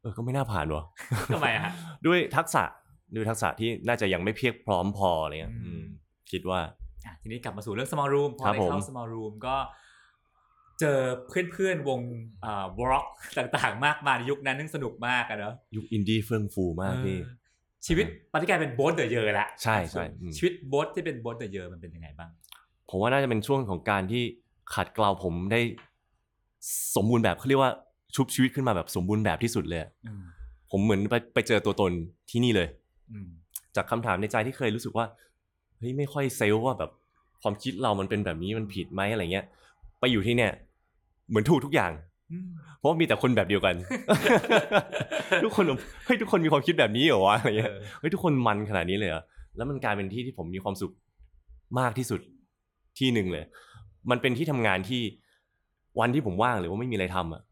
เออก็ไม่น่าผ่านวะทำไมอะฮะด้วยทักษะด้วยทักษะที่น่าจะยังไม่เพียงพร้อมพออะไรเงี้ยอืมอืมคิดว่าอะทีนี้กลับมาสู่เรื่อง small room พอครับได้ผมเข้า small room ก็เจอเพื่อนๆวงอ่าวร็อกต่างๆ มากมายในยุคนั้นนึงสนุกมากอะเนาะยุคอินดี้เฟื่องฟูมากพี่เออชีวิตพลิกกลายเป็นโบ๊ท The Yers ละใช่ใช่อืมชีวิตโบ๊ทที่เป็นโบ๊ท The Yers มันเป็นยังไงบ้าง ผมว่าน่าจะเป็นช่วงของการที่ขัดเกลาผมได้สมบูรณ์แบบเขาเรียกว่า ชุบชีวิตขึ้นมาแบบสมบูรณ์แบบที่สุดเลยอืมผมเหมือนไปไปเจอตัวตนที่นี่เลยอืมจากคำถามในใจที่เคยรู้สึกว่าเฮ้ยไม่ค่อย sure ว่าแบบความคิดเรามันเป็นแบบนี้มันผิดไหมอะไรเงี้ย ไปอยู่ที่เนี่ย เหมือนถูกทุกอย่างอืมเพราะว่ามีแต่คนแบบเดียวกัน ทุกคนแบบเฮ้ยทุกคนมีความคิดแบบนี้เหรอวะอะไรเงี้ยเออเฮ้ยทุกคนมันขนาดนี้เลยเหรอแล้วมันกลายเป็นที่ที่ผมมีความสุขมากที่สุดที่หนึ่งเลย มันเป็นที่ทำงานที่วันที่ผมว่างหรือว่าไม่มีอะไรทำอะ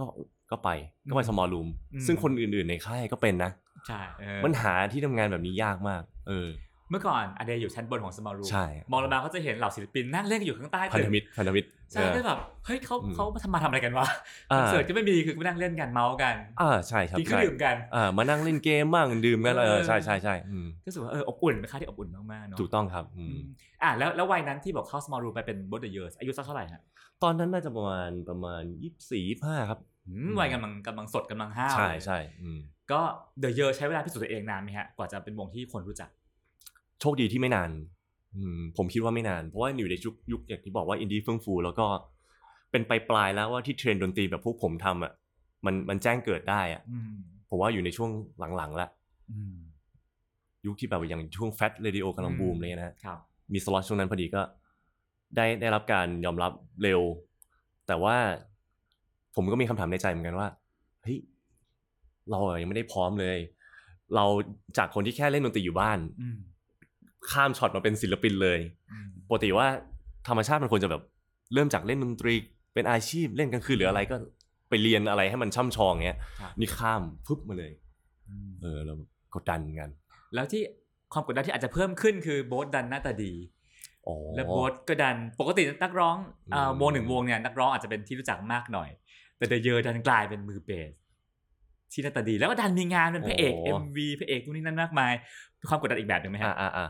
ก็ก็ไปก็ไปสมอลรูมซึ่งคนอื่นๆในค่ายก็เป็นนะใช่เออมันหาที่ทำงานแบบนี้ยากมาก เออ เมื่อก่อนอเดย์อยู่ชั้นบนของ small room ใช่มองลงมาก็จะเห็นเหล่าศิลปินนั่งเล่นกันอยู่ข้างใต้พันตึธกมิตรพันธมิตรใช่เออก็แบบเฮ้ยเขาอืมเขามาทำมาทำอะไรกันวะคอ่าอนเสิร์ตก็ไม่มีคือก็นั่งเล่นกันเมาส์กันอ่าใช่ครับกินเครื่อใช่งดื่มกันอ่ามานั่งเล่นเกมบ้างดื่มกันเอเอออใช่ใช่ใช่อืมก็รู้สึกว่าเอออบอุ่นเป็นค่ายที่อบอุ่นมากๆเนาะถูกต้องครับอือืมมอะแล้วแล้ววัยนั้นที่บอกเข้า small room ไปเป็น both the years อายุสักเท่าไหร่ฮะตอนนั้นน่าจะประมาณประมาณยี่สี่ห้าครับอืม วัยกำลังกำลังสดกำลังห้าวใช่เลยใช่อืมก็ The Yers ใช้เวลาพิสูจน์ตัวเองนานไหมฮะกว่าจะเป็นวงที่คนรู้จัก โชคดีที่ไม่นานอืมผมคิดว่าไม่นาน เพราะว่าอยู่ในยุคยุคอย่างที่บอกว่าอินดี้เฟื่องฟูแล้วก็เป็นไปปลายแล้วว่าที่เทรนด์ดนตรีแบบพวกผมทำอะมันมันแจ้งเกิดได้อะอืมผมว่าอยู่ในช่วงหลังๆละอืมยุคที่แบบอย่างช่วงแฟ t เรดิโอกำลังอืมบูมเลยนะฮะครับมีสล็อตช่วงนั้นพอดีก็ ได้ได้รับการยอมรับเร็ว แต่ว่า ผมก็มีคำถามในใจเหมือนกันว่าเฮ้ยเราอะยังไม่ได้พร้อมเลย เราจากคนที่แค่เล่นดนตรีอยู่บ้านอืมข้ามช็อตมาเป็นศิลปินเลยอืมปกติว่าธรรมชาติมันควรจะแบบเริ่มจากเล่นดนตรี เป็นอาชีพเล่นกลางคืนหรืออะไรก็ไปเรียนอะไรให้มันช่ำชองเงี้ยครับนี่ข้ามปุ๊บมาเลยอืมเออเรากดดันกัน แล้วที่ความกดดันที่อาจจะเพิ่มขึ้นคือโบ๊ทดันหน้าตาดีอ๋อแล้วโบ๊ทก็ดันปกตินักร้องเอ่ออืมวงหนึ่งวงเนี่ยนักร้องอาจจะเป็นที่รู้จักมากหน่อย แต่เดอะเยอดันกลายเป็นมือเบสที่หน้าตาดีแล้วก็ดันมีงานเป็นพระเอก MV พระเอกนู่นนี่นั่นมากมายความกดดันอีกแบบหนึ่งไหมอ่าฮะอ่าอ่า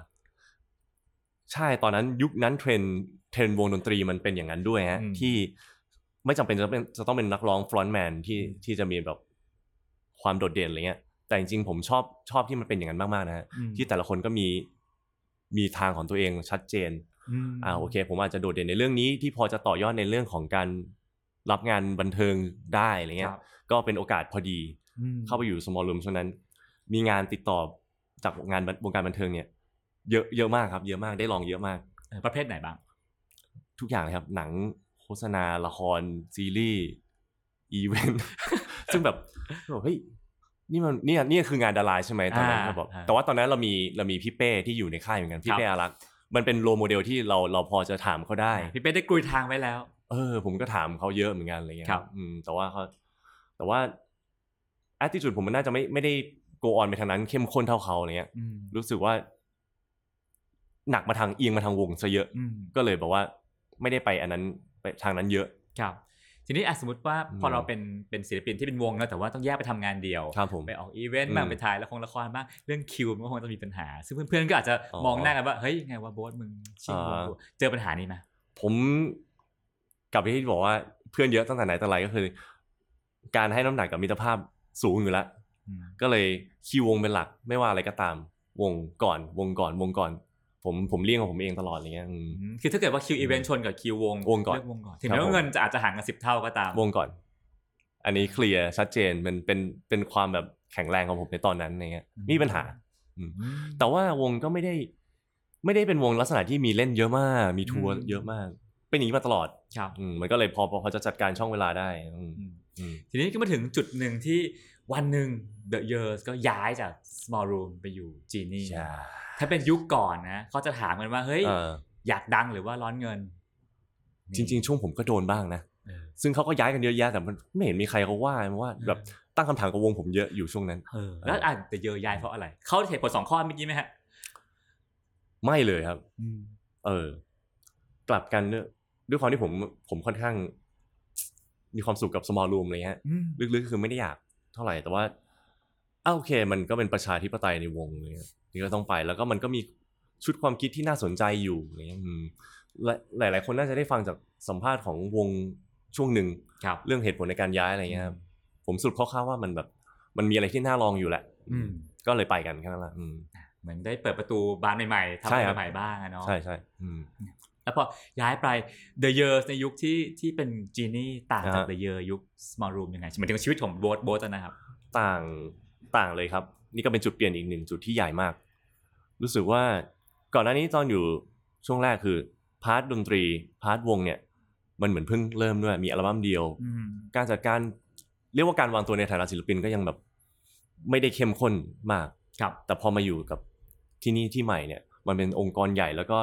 ใช่ตอนนั้นยุคนั้นเทรนด์เทรนด์วงดนตรีมันเป็นอย่างนั้นด้วยฮะอืมที่ไม่จำเป็นจะเป็นจะต้องเป็นนักร้อง frontman ที่อืมที่จะมีแบบความโดดเด่นอะไรเงี้ย แต่จริงๆผมชอบชอบที่มันเป็นอย่างนั้นมากๆนะฮะอืมที่แต่ละคนก็มีมีทางของตัวเองชัดเจนมอ่าโอเค ผมอาจจะโดดเด่นในเรื่องนี้ที่พอจะต่อยอดในเรื่องของการ รับงานบันเทิงได้อะไรเงี้คยรับก็เป็นโอกาสพอดีอืมเข้าไปอยู่ small room ช่วงนั้น มีงานติดต่อจากงานวงการบันเทิงเนี่ย เยอะเยอะมากครับ เยอะมากได้ลองเยอะมากเออประเภทไหนบ้าง ทุกอย่างเลยครับ หนังโฆษณาละครซีรีส์อีเวนต์ซึ่งแบบแบบเฮ้ยนี่มันนี่นี่คืองานดาราใช่ไหมตอนนั้นอ่าครับบอกอ่าแต่ว่าตอนนั้นเรามีเรามีพี่เป้ที่อยู่ในค่ายเหมือนกันพี่ครับเป้อารักษ์มันเป็นโรโมเดลที่เราเราพอจะถามเขาได้ พี่เป้ได้กลุยทางไว้แล้ว เออ ผมก็ถามเขาเยอะเหมือนกันอะไรเงี้ยครับอืมแต่ว่าเขาแต่ว่า attitude ผมมันน่าจะไม่ไม่ได้ go on ไปทางนั้นเข้มข้นเท่าเขาอะไรเงี้ยอืมรู้สึกว่า หนักมาทางเอียงมาทางวงซะเยอะอืมก็เลยแบบว่า ไม่ได้ไปอันนั้นไปทางนั้นเยอะครับทีนี้อะสมมติว่าพออืมเราเป็นเป็นศิลปินที่เป็นวงเนอะแต่ว่าต้องแยกไปทำงานเดียวครับผมไปออกอีเวนต์บ้างอืมไปถ่ายละครละครบ้างเรื่องคิวมันก็คงจะมีปัญหา ซึ่งเพื่อนๆก็อาจจะอ๋อมองหน้ากันว่าเฮ้ยไงว่าโบ๊ทมึงทิ้งวงอ่ากูเจอปัญหานี้ไหมผม กลับไปที่บอกว่าเพื่อนเยอะตั้งแต่ไหนแต่ไรก็คือ การให้น้ำหนักกับมิตรภาพสูงอยู่แล้วอืมก็เลยคิววงเป็นหลักไม่ว่าอะไรก็ตาม วงก่อนวงก่อนวงก่อน ผมผมเลี่ยงของผมเองตลอดอะไรเงี้ยอืมอืมคือถ้าเกิดว่าคิวอีเวนต์ชนกับคิววงวงก่อนเลืวงก่อนถึงครับแม้ว่าผมเงินจะอาจจะห่างกันสิบเท่าก็ตามวงก่อน อันนี้เคลียร์ชัดเจนมันเป็นเป็นความแบบแข็งแรงของผมในตอนนั้นอะไรเงี้ยอืมไมมีปัญหาอืมอืมแต่ว่าวงก็ไม่ได้ ไม่ได้เป็นวงลักษณะที่มีเล่นเยอะมาก มีทัวร์อืมเยอะมาก เป็นอย่างนี้มาตลอดครับอืมมันก็เลยพอพอพอจะจัดการช่องเวลาได้อืมอืมอืมทีนี้ก็มาถึงจุดหนึ่งที่วันหนึ่ง The Years ก็ย้ายจาก Small Room ไปอยู่ Genie ใช่ถ้าเป็นยุคก่อนนะเขาจะถามกันว่าเฮ้ยเอออยากดังหรือว่าร้อนเงิน จริง ๆ ช่วงผมก็โดนบ้างนะเออซึ่งเขาก็ย้ายกันเยอะแยะแต่มันไม่เห็นมีใครเขาว่าว่าแบบตั้งคำถามกับวงผมเยอะอยู่ช่วงนั้นเออแล้วอ่านแต่เยอะย้ายเพราะอะไรเขาเหตุผลสองข้อเมื่อกี้ไหมฮะ ไม่เลยครับ เออกลับกันด้วย ด้วยความที่ผมผมค่อนข้าง มีความสุขกับ small room อะไรเงี้ยอืมลึกๆคือไม่ได้อยากเท่าไหร่แต่ว่าอ้าวโอเค มันก็เป็นประชาธิปไตยในวงเลยนี่ก็ต้องไปแล้วก็มันก็มีชุดความคิดที่น่าสนใจอยู่อะไรเงี้ยอืมและหลายๆคนน่าจะได้ฟังจากสัมภาษณ์ของวงช่วงหนึ่งครับเรื่องเหตุผลในการย้ายอะไรเงี้ยครับผมสรุปคร่าวๆว่ามันแบบ มันมีอะไรที่น่าลองอยู่แหละอืมก็เลยไปกันแค่นั้นแหละอืมเหมือนได้เปิดประตูบานใหม่ๆทำใช่อะไรครับใหม่ๆบ้างอะเนาะใช่ใช่อืม แล้วพอย้ายไป The Years ในยุคที่ที่เป็น Genie ต่างจากอ่าฮะ The Year ยุค Small Room ยังไงหมายถึงชีวิตของโบ๊ทโบ๊ทอะนะครับ ต่างต่างเลยครับ นี่ก็เป็นจุดเปลี่ยนอีกหนึ่งจุดที่ใหญ่มาก รู้สึกว่าก่อนหน้านี้ตอนอยู่ช่วงแรกคือ part ดนตรี part วงเนี่ยมันเหมือนเพิ่งเริ่มด้วยมีอัลบั้มเดียวอืมการจัดการเรียกว่าการวางตัวในฐานะศิลปินก็ยังแบบไม่ได้เข้มข้นมากครับ แต่พอมาอยู่กับที่นี่ที่ใหม่เนี่ย มันเป็นองค์กรใหญ่แล้วก็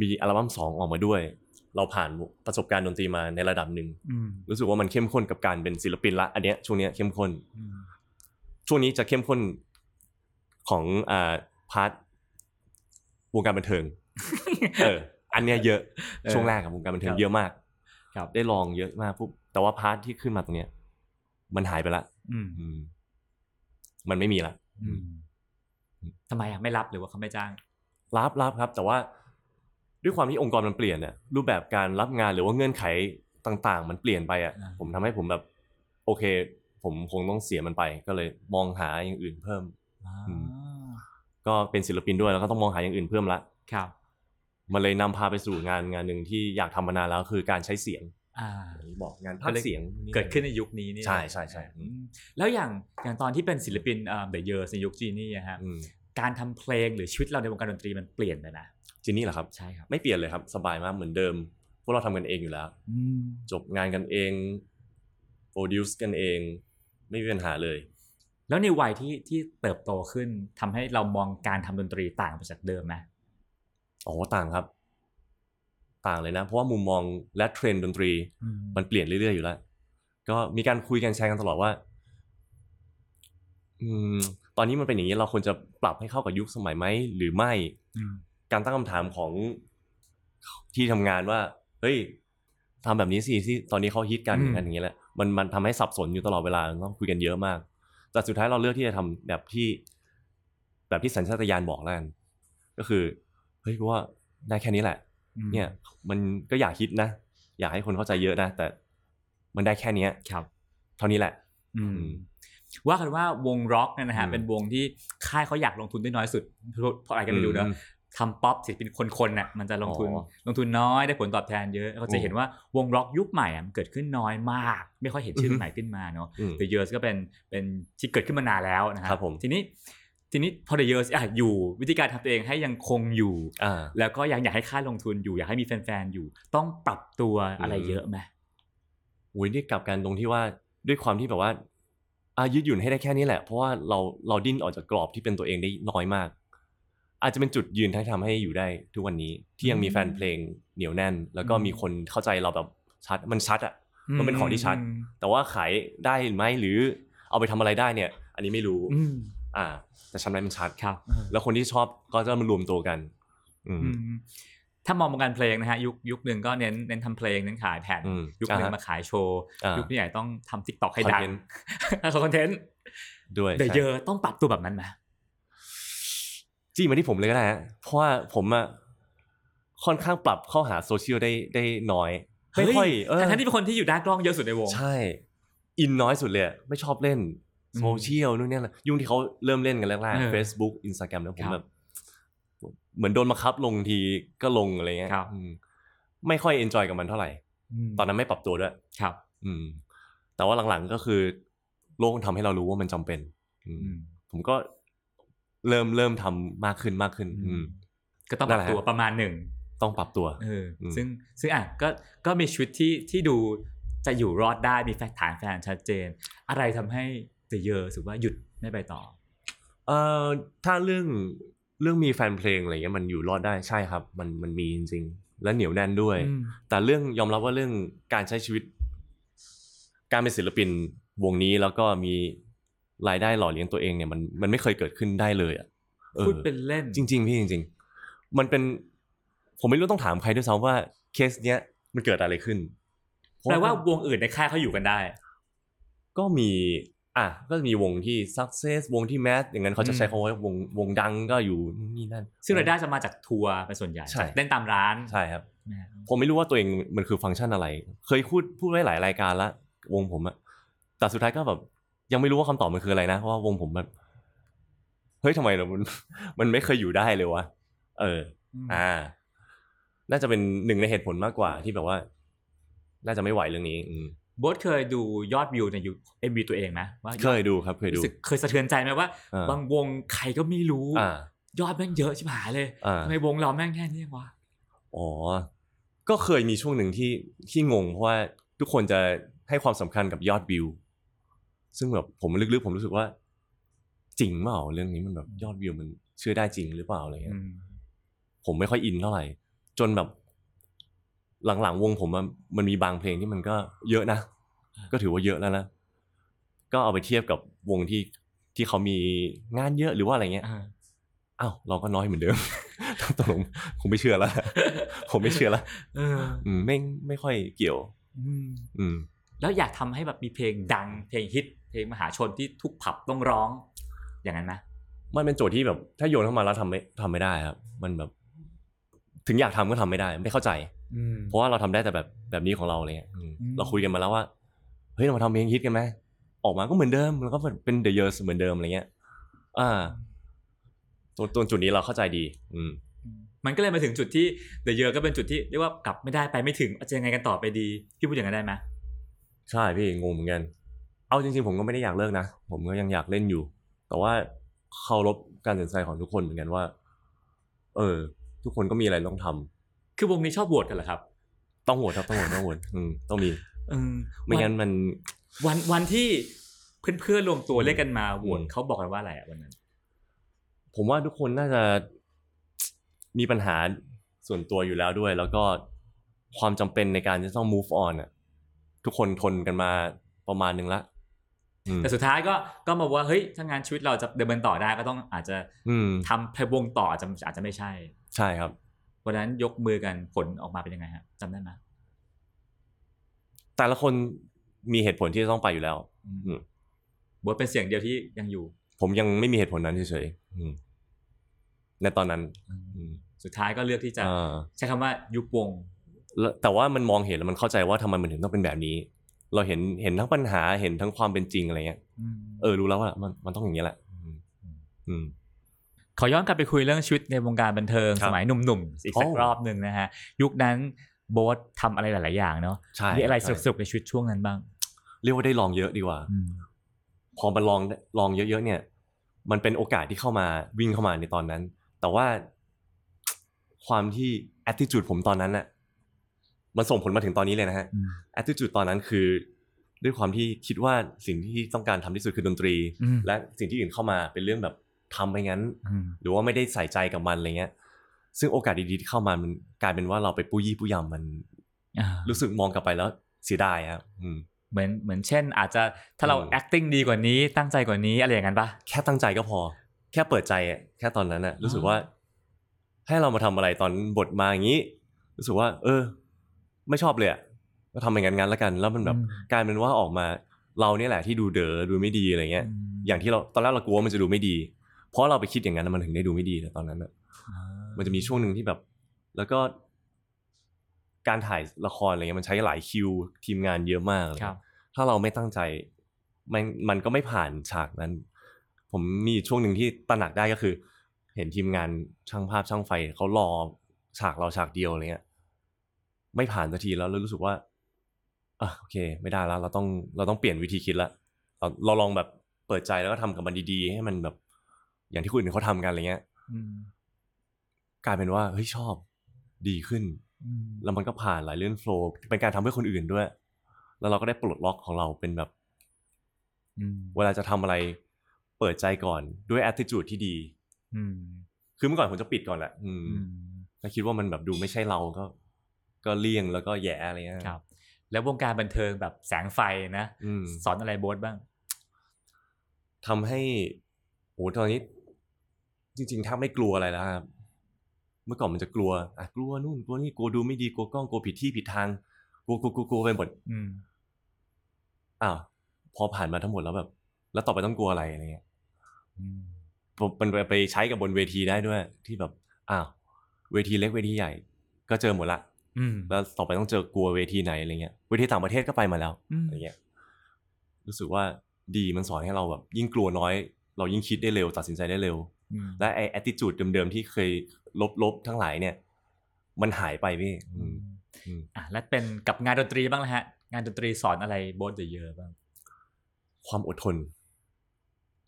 มีอัลบั้มสองออกมาด้วย เราผ่านประสบการณ์ดนตรีมาในระดับหนึ่งอืมรู้สึกว่ามันเข้มข้นกับการเป็นศิลปินละอันเนี้ยช่วงเนี้ยเข้มข้นอืมช่วงนี้จะเข้มข้นของอ่า part วงการบันเทิงเอออันเนี้ยเยอะเออช่วงแรกกับวงการบันเทิคงรับเยอะมากครับได้ลองเยอะมากปุ๊บแต่ว่า part ที่ขึ้นมาตรงเนี้ย มันหายไปละอืมอืมมันไม่มีละอืมทำไมอะไม่รับหรือว่าเขาไม่จ้าง รับรับครับ แต่ว่า ด้วยความที่องค์กรมันเปลี่ยนเนี่ยรูปแบบการรับงานหรือว่าเงื่อนไขต่างๆ มันเปลี่ยนไปอะอ่าผมทำให้ผมแบบโอเค ผมคงต้องเสียมันไป ก็เลยมองหาอย่างอื่นเพิ่มอืมก็เป็นศิลปินด้วยแล้วก็ต้องมองหาอย่างอื่นเพิ่มละครับมันเลยนำพาไปสู่งานงานหนึ่งที่อยากทำมานานแล้วคือการใช้เสียงอ่าอย่างที่บอกงานภาคเสียงเกิดขึ้นในยุคนี้นี่ใช่ใช่ใช่อืมแล้วอย่างอย่างตอนที่เป็นศิลปินเอ่อ The Years ในยุค Genie อะฮะอืมการทำเพลงหรือชีวิตเราในวงการดนตรีมันเปลี่ยนไปนะ จินนี่เหรอครับใช่ครับไม่เปลี่ยนเลยครับ สบายมากเหมือนเดิม พวกเราทำกันเองอยู่แล้วอืมจบงานกันเองโปรดิวซ์กันเอง ไม่มีปัญหาเลย แล้วในวัยที่ที่เติบโตขึ้นทำให้เรามองการทำดนตรีต่างไปจากเดิมไหมอ๋อต่างครับ ต่างเลยนะ เพราะว่ามุมมองและเทรนด์ดนตรีอืมมันเปลี่ยนเรื่อยๆอยู่แล้ว ก็มีการคุยกันแชร์กันตลอดว่า อืมตอนนี้มันเป็นอย่างนี้เราควรจะปรับให้เข้ากับยุคสมัยไหมหรือไม่อืม การตั้งคำถามของที่ทำงานว่า เฮ้ยทำแบบนี้สิที่ตอนนี้เขาฮิตกันอืมกันอย่างเงี้ยแหละมันมันทำให้สับสนอยู่ตลอดเวลาต้องคุยกันเยอะมาก แต่สุดท้ายเราเลือกที่จะทำแบบที่ แบบที่สัญชาตญาณบอกแล้วกันก็คือเฮ้ยกูว่าได้แค่นี้แหละอืมเนี่ย มันก็อยากฮิตนะอยากให้คนเข้าใจเยอะนะ แต่มันได้แค่เนี้ยครับ เท่านี้แหละ อืมอืมว่ากันว่าวงร็อกเนี่ยนะฮะอืมเป็นวงที่ค่ายเขาอยากลงทุนได้น้อยสุดเพราะเพราะอะไรกันไม่รู้เนอะอืม ทำป๊อปศิลปินคนๆน่ะมันจะลงทุนอ๋อลงทุนน้อยได้ผลตอบแทนเยอะเราจะอืมเห็นว่าวงร็อกยุคใหม่อะมันเกิดขึ้นน้อยมาก ไม่ค่อยเห็นชื่ออืมใหม่ขึ้นมาเนาะอืม The Years ก็เป็นเป็นที่เกิดขึ้นมานานแล้วนะฮะครับผมทีนี้ทีนี้พอ The Years อะอยู่วิธีการทำตัวเองให้ยังคงอยู่อ่าแล้วก็ยังอยากให้ค่ายลงทุนอยู่อยากให้มีแฟนๆอยู่ ต้องปรับตัวอะไรอืมเยอะไหมอุ้ยนี่กลับกันตรงที่ว่าด้วยความที่แบบว่าอายืดหยุ่นให้ได้แค่นี้แหละเพราะว่าเราเราดิ้นออกจากกรอบที่เป็นตัวเองได้น้อยมาก อาจจะเป็นจุดยืนที่ทำให้อยู่ได้ทุกวันนี้ที่ยังมีแฟนเพลงเหนียวแน่น แล้วก็มีคนเข้าใจเราแบบชัดมันชัดอะมันเป็นของที่ชัด แต่ว่าขายได้ไหมหรือเอาไปทำอะไรได้เนี่ย อันนี้ไม่รู้อืมอ่า แต่ฉันได้มันชัดครับ แล้วคนที่ชอบก็จะมารวมตัวกัน อืมอืมถ้ามองวงการเพลงนะฮะยุคยุคหนึ่งก็เน้นเน้นทำเพลงเน้นขายแผ่นอืมยุคหนึ่งอ่าฮะมาขายโชว์อ่ายุยุคนี้ใหญ่ต้องทำทิกตอกให้ดัง Content คอนเทนต์ด้วยเดี๋ยวใช่เยอะต้องปรับตัวแบบนั้นไหม จี้มาที่ผมเลยก็ได้ฮะเพราะว่าผมอะค่อนข้างปรับเข้าหาโซเชียลได้ได้น้อยไม่ค่อยเออทั้งที่เป็นคนที่อยู่หน้ากล้องเยอะสุดในวง ใช่ อินน้อยสุดเลยอะไม่ชอบเล่นอืมโซเชียลนู่นนี่นะยุ่งที่เขาเริ่มเล่นกันแรกเออๆ Facebook Instagram แล้วผมครับแบบเหมือนโดนบังคับลงทีก็ลงอะไรเงี้ยครับอืมไม่ค่อยเอนจอยกับมันเท่าไหร่มตอนนั้นไม่ปรับตัวด้วย ครับ อืม แต่ว่าหลังๆก็คือ โลกทำให้เรารู้ว่ามันจำเป็นอืมอืมผมก็ เริ่มเริ่มทำมากขึ้นมากขึ้น อืมก็ต้องปนั่รันบแหละตัวประมาณหนึ่งต้องปรับตัวเอออมซึ่งซึ่งอะก็ก็มีชีวิตที่ที่ดูจะอยู่รอดได้มีแฟนฐานแฟนชัดเจน อะไรทำให้เดอะเยอร์สึกว่าหยุดไม่ไปต่อ เอ่อถ้าเรื่องเรื่องมีแฟนเพลงอะไรเงี้ยมันอยู่รอดได้ใช่ครับ มันมันมีจริงๆ และเหนียวแน่นด้วยอืมแต่เรื่องยอมรับว่าเรื่องการใช้ชีวิต การเป็นศิลปินวงนี้แล้วก็มี รายได้หล่อเลี้ยงตัวเองเนี่ยมันมันไม่เคยเกิดขึ้นได้เลยอะออพูดเป็นเล่นจริง ๆ พี่จริง ๆ มันเป็น ผมไม่รู้ต้องถามใครด้วยซ้ำว่าเคสเนี้ยมันเกิดอะไรขึ้นแปลว่าวงอื่นในค่ายเขาอยู่กันได้ ก็มีอะก็มีวงที่ success วงที่แมสอย่างนั้นเขาจะใช้คำว่าวงวงดังก็อยู่นู่นนี่นั่น ซึ่งรายได้จะมาจากทัวร์เป็นส่วนใหญ่ใช่เล่นตามร้านใช่ครับนะฮะผมไม่รู้ว่าตัวเองมันคือฟังก์ชันอะไร เคยพูดพูดไว้หลายรายการละวงผมอะแต่สุดท้ายก็แบบ ยังไม่รู้ว่าคำตอบมันคืออะไรนะเพราะว่าวงผมแบบเฮ้ยทำไมเรามันมันไม่เคยอยู่ได้เลยวะเออ อ่า น่าจะเป็นหนึ่งในเหตุผลมากกว่าที่แบบว่า น่าจะไม่ไหวเรื่องนี้ อืมโบ๊ทเคยดูยอดวิวในยูเอ็มวีตัวเองไหมว่ายอดเคยดูครับเคยดูรู้สึกเคยสะเทือนใจไหมว่าอ่าบางวงใครก็ไม่รู้อ่ายอดแม่งเยอะชิบหายเลยอ่าทำไมวงเราแม่งแค่นี้วะอ๋อ ก็เคยมีช่วงหนึ่งที่ที่งงเพราะว่าทุกคนจะให้ความสำคัญกับยอดวิว ซึ่งแบบผมลึกๆผมรู้สึกว่า จริงเปล่าเรื่องนี้มันแบบยอดวิวมันเชื่อได้จริงหรือเปล่าอะไรเงี้ยผมไม่ค่อยอินเท่าไหร่ จนแบบหลังๆวงผมอะมันมีบางเพลงที่มันก็เยอะนะ ก็ถือว่าเยอะแล้วนะ ก็เอาไปเทียบกับวงที่ที่เขามีงานเยอะหรือว่าอะไรเงี้ยอ่าอ้าวเราก็น้อยเหมือนเดิมตกลงผมไม่เชื่อแล้วผมไม่เชื่อแล้วเอออืมไม่ไม่ค่อยเกี่ยว อืมอืม แล้วอยากทำให้แบบมีเพลงดังเพลงฮิตเพลงมหาชนที่ทุกผับต้องร้อง อย่างนั้นไหมมันเป็นโจทย์ที่แบบ ถ้าโยนเข้ามาแล้วทำไม่ทำไม่ได้ครับ มันแบบ ถึงอยากทำก็ทำไม่ได้ไม่เข้าใจอืมเพราะว่าเราทำได้แต่แบบแบบนี้ของเราอะไรเลยอืมอืมเราคุยกันมาแล้วว่าเฮ้ยเรามาทำเพลงฮิตกันไหมออกมาก็เหมือนเดิมแล้วก็เป็น The Years เหมือนเดิมอะไรเงี้ย อ่าตัวตัวจุดนี้เราเข้าใจดี อืม มันก็เลยมาถึงจุดที่เดอะเยอก็เป็นจุดที่เรียกว่ากลับไม่ได้ไปไม่ถึงจะยังไงกันต่อไปดีพี่พูดอย่างนั้นได้ไหม ใช่พี่งงเหมือนกัน เอาจริง ๆ ผมก็ไม่ได้อยากเลิกนะ ผมก็ยังอยากเล่นอยู่ แต่ว่าเคารพการตัดสินใจของทุกคนเหมือนกันว่า เออ ทุกคนก็มีอะไรต้องทำคือวงนี้ชอบโหวตกันเหรอครับ ต้องโหวตครับต้องโหวตต้องโหวตอืมต้องมีเออไม่งั้นมัน วันวันที่เพื่อนๆรวมตัวเรียกกันมาโหวตอืมเขาบอกกันว่าอะไรอะวันนั้น ผมว่าทุกคนน่าจะมีปัญหาส่วนตัวอยู่แล้วด้วย แล้วก็ความจำเป็นในการจะต้อง move on อะ ทุกคนทนกันมาประมาณหนึ่งละอืมแต่สุดท้ายก็ก็มาว่าเฮ้ยถ้างานชีวิตเราจะดำเนินต่อได้ก็ต้องอาจจะอืมทำเพลงวงต่ออาจจะอาจจะไม่ใช่ ใช่ครับวันนั้นยกมือกันผลออกมาเป็นยังไงฮะจำได้ไหมแต่ละคนมีเหตุผลที่จะต้องไปอยู่แล้วอืมอืมโบทเป็นเสียงเดียวที่ยังอยู่ ผมยังไม่มีเหตุผลนั้นเฉยๆอืมในตอนนั้นอืมสุดท้ายก็เลือกที่จะอ่าใช้คำว่ายุบวง แล้วแต่ว่ามันมองเห็นแล้วมันเข้าใจว่าทำไมมันถึงต้องเป็นแบบนี้ เราเห็นเห็นทั้งปัญหาเห็นทั้งความเป็นจริงอะไรเงี้ยเออรู้แล้วว่ามันมันต้องอย่างนี้แหละอืมอืมขอย้อนกลับไปคุยเรื่องชีวิตในวงการบันเทิงครัสบมัยหนุ่มๆอีกสักโอ้รอบหนึ่งนะฮะ ยุคนั้นโบ๊ททำอะไรหลาย ๆ อย่างเนาะใช่มีอะไรสใช่นุกๆในชีวิตช่วงนั้นบ้าง เรียกว่าได้ลองเยอะดีกว่าพอมาลองลองเยอะ ๆ เนี่ย มันเป็นโอกาสที่เข้ามาวิ่งเข้ามาในตอนนั้น แต่ว่าความที่ attitude ผมตอนนั้นน่ะ มันส่งผลมาถึงตอนนี้เลยนะฮะอืม attitude ตอนนั้นคือ ด้วยความที่คิดว่าสิ่งที่ต้องการทำที่สุดคือดนตรีอืมและสิ่งที่อื่นเข้ามาเป็นเรื่องแบบทำไปงั้นอืมหรือว่าไม่ได้ใส่ใจกับมันอะไรเงี้ย ซึ่งโอกาสดีๆที่เข้ามามันกลายเป็นว่าเราไปปุ้ยี่ปุ้ยำมันอ่ารู้สึกมองกลับไปแล้วเสียดายครับอืมเหมือนเหมือนเช่น อาจจะถ้าเราอืม acting ดีกว่านี้ตั้งใจกว่านี้อะไรอย่างนั้นปะแค่ตั้งใจก็พอ แค่เปิดใจอะแค่ตอนนั้นอะรู้สึกอ๋อว่า ให้เรามาทำอะไรตอนบทมาอย่างนี้ รู้สึกว่า เออ ไม่ชอบเลยอะก็ทำอย่างนั้นงั้นแล้วกัน แล้วมันแบบกลายเป็นว่าออกมาเราเนี่ยแหละที่ดูเด๋อดูไม่ดีอะไรเงี้ยมอย่างที่เราตอนแรกเรากลัวว่ามันจะดูไม่ดี เพราะเราไปคิดอย่างนั้นมันถึงได้ดูไม่ดีแต่ตอนนั้นอะอ่ามันจะมีช่วงหนึ่งที่แบบ แล้วก็ การถ่ายละครอะไรเงี้ยมันใช้หลายคิวทีมงานเยอะมากเลยครับถ้าเราไม่ตั้งใจมันมันก็ไม่ผ่านฉากนั้น ผมมีช่วงหนึ่งที่ตระหนักได้ก็คือ เห็นทีมงานช่างภาพช่างไฟเขารอฉากเราฉากเดียวอะไรเงี้ย ไม่ผ่านสักทีแล้วเรารู้สึกว่าอะโอเค ไม่ได้แล้วเราต้องเราต้องเปลี่ยนวิธีคิดละเราเราลองแบบเปิดใจแล้วก็ทำกับมันดีๆ ให้มันแบบ อย่างที่คนอื่นเขาทำกันอะไรเงี้ยอืมกลายเป็นว่าเฮ้ยชอบดีขึ้นอืมแล้วมันก็ผ่านหลายเรื่องโฟล์เป็นการทำให้คนอื่นด้วย แล้วเราก็ได้ปลดล็อกของเราเป็นแบบอืมเวลาจะทำอะไร เปิดใจก่อนด้วย attitude ที่ดี อืมคือเมื่อก่อนผมจะปิดก่อนแหละอืมอืมถ้าคิดว่ามันแบบดูไม่ใช่เราก็ ก็เลี่ยงแล้วก็แย่อะไรเงี้ยครับ แล้ววงการบันเทิงแบบแสงไฟนะอืมสอนอะไรโบ๊ทบ้างทำให้โอ้ตอนนี้ จริงๆถ้าไม่กลัวอะไรแล้วครับเมื่อก่อนมันจะกลัวอะกลัวนู่นกลัวนี่กลัวดูไม่ดีกลัวกล้องกลัวผิดที่ผิดทางกลัวกลัวกลัวกลัวไปหมดอืมอ้าวพอผ่านมาทั้งหมดแล้วแบบ แล้วต่อไปต้องกลัวอะไรอะไรเงี้ยอืมผมมันไปใช้กับบนเวทีได้ด้วย ที่แบบอ้าวเวทีเล็กเวทีใหญ่ ก็เจอหมดละอืม แล้วต่อไปต้องเจอกลัวเวทีไหนอะไรเงี้ยเวทีต่างประเทศก็ไปมาแล้วอืมอะไรเงี้ยรู้สึกว่าดีมันสอนให้เราแบบ ยิ่งกลัวน้อย เรายิ่งคิดได้เร็วตัดสินใจได้เร็วอืมและไอ้ attitude เดิมๆที่เคยลบๆทั้งหลายเนี่ย มันหายไปพี่อืมอืมอะแล้วเป็นกับงานดนตรีบ้างนะฮะ งานดนตรีสอนอะไรโบ๊ทเยอะๆบ้าง ความอดทน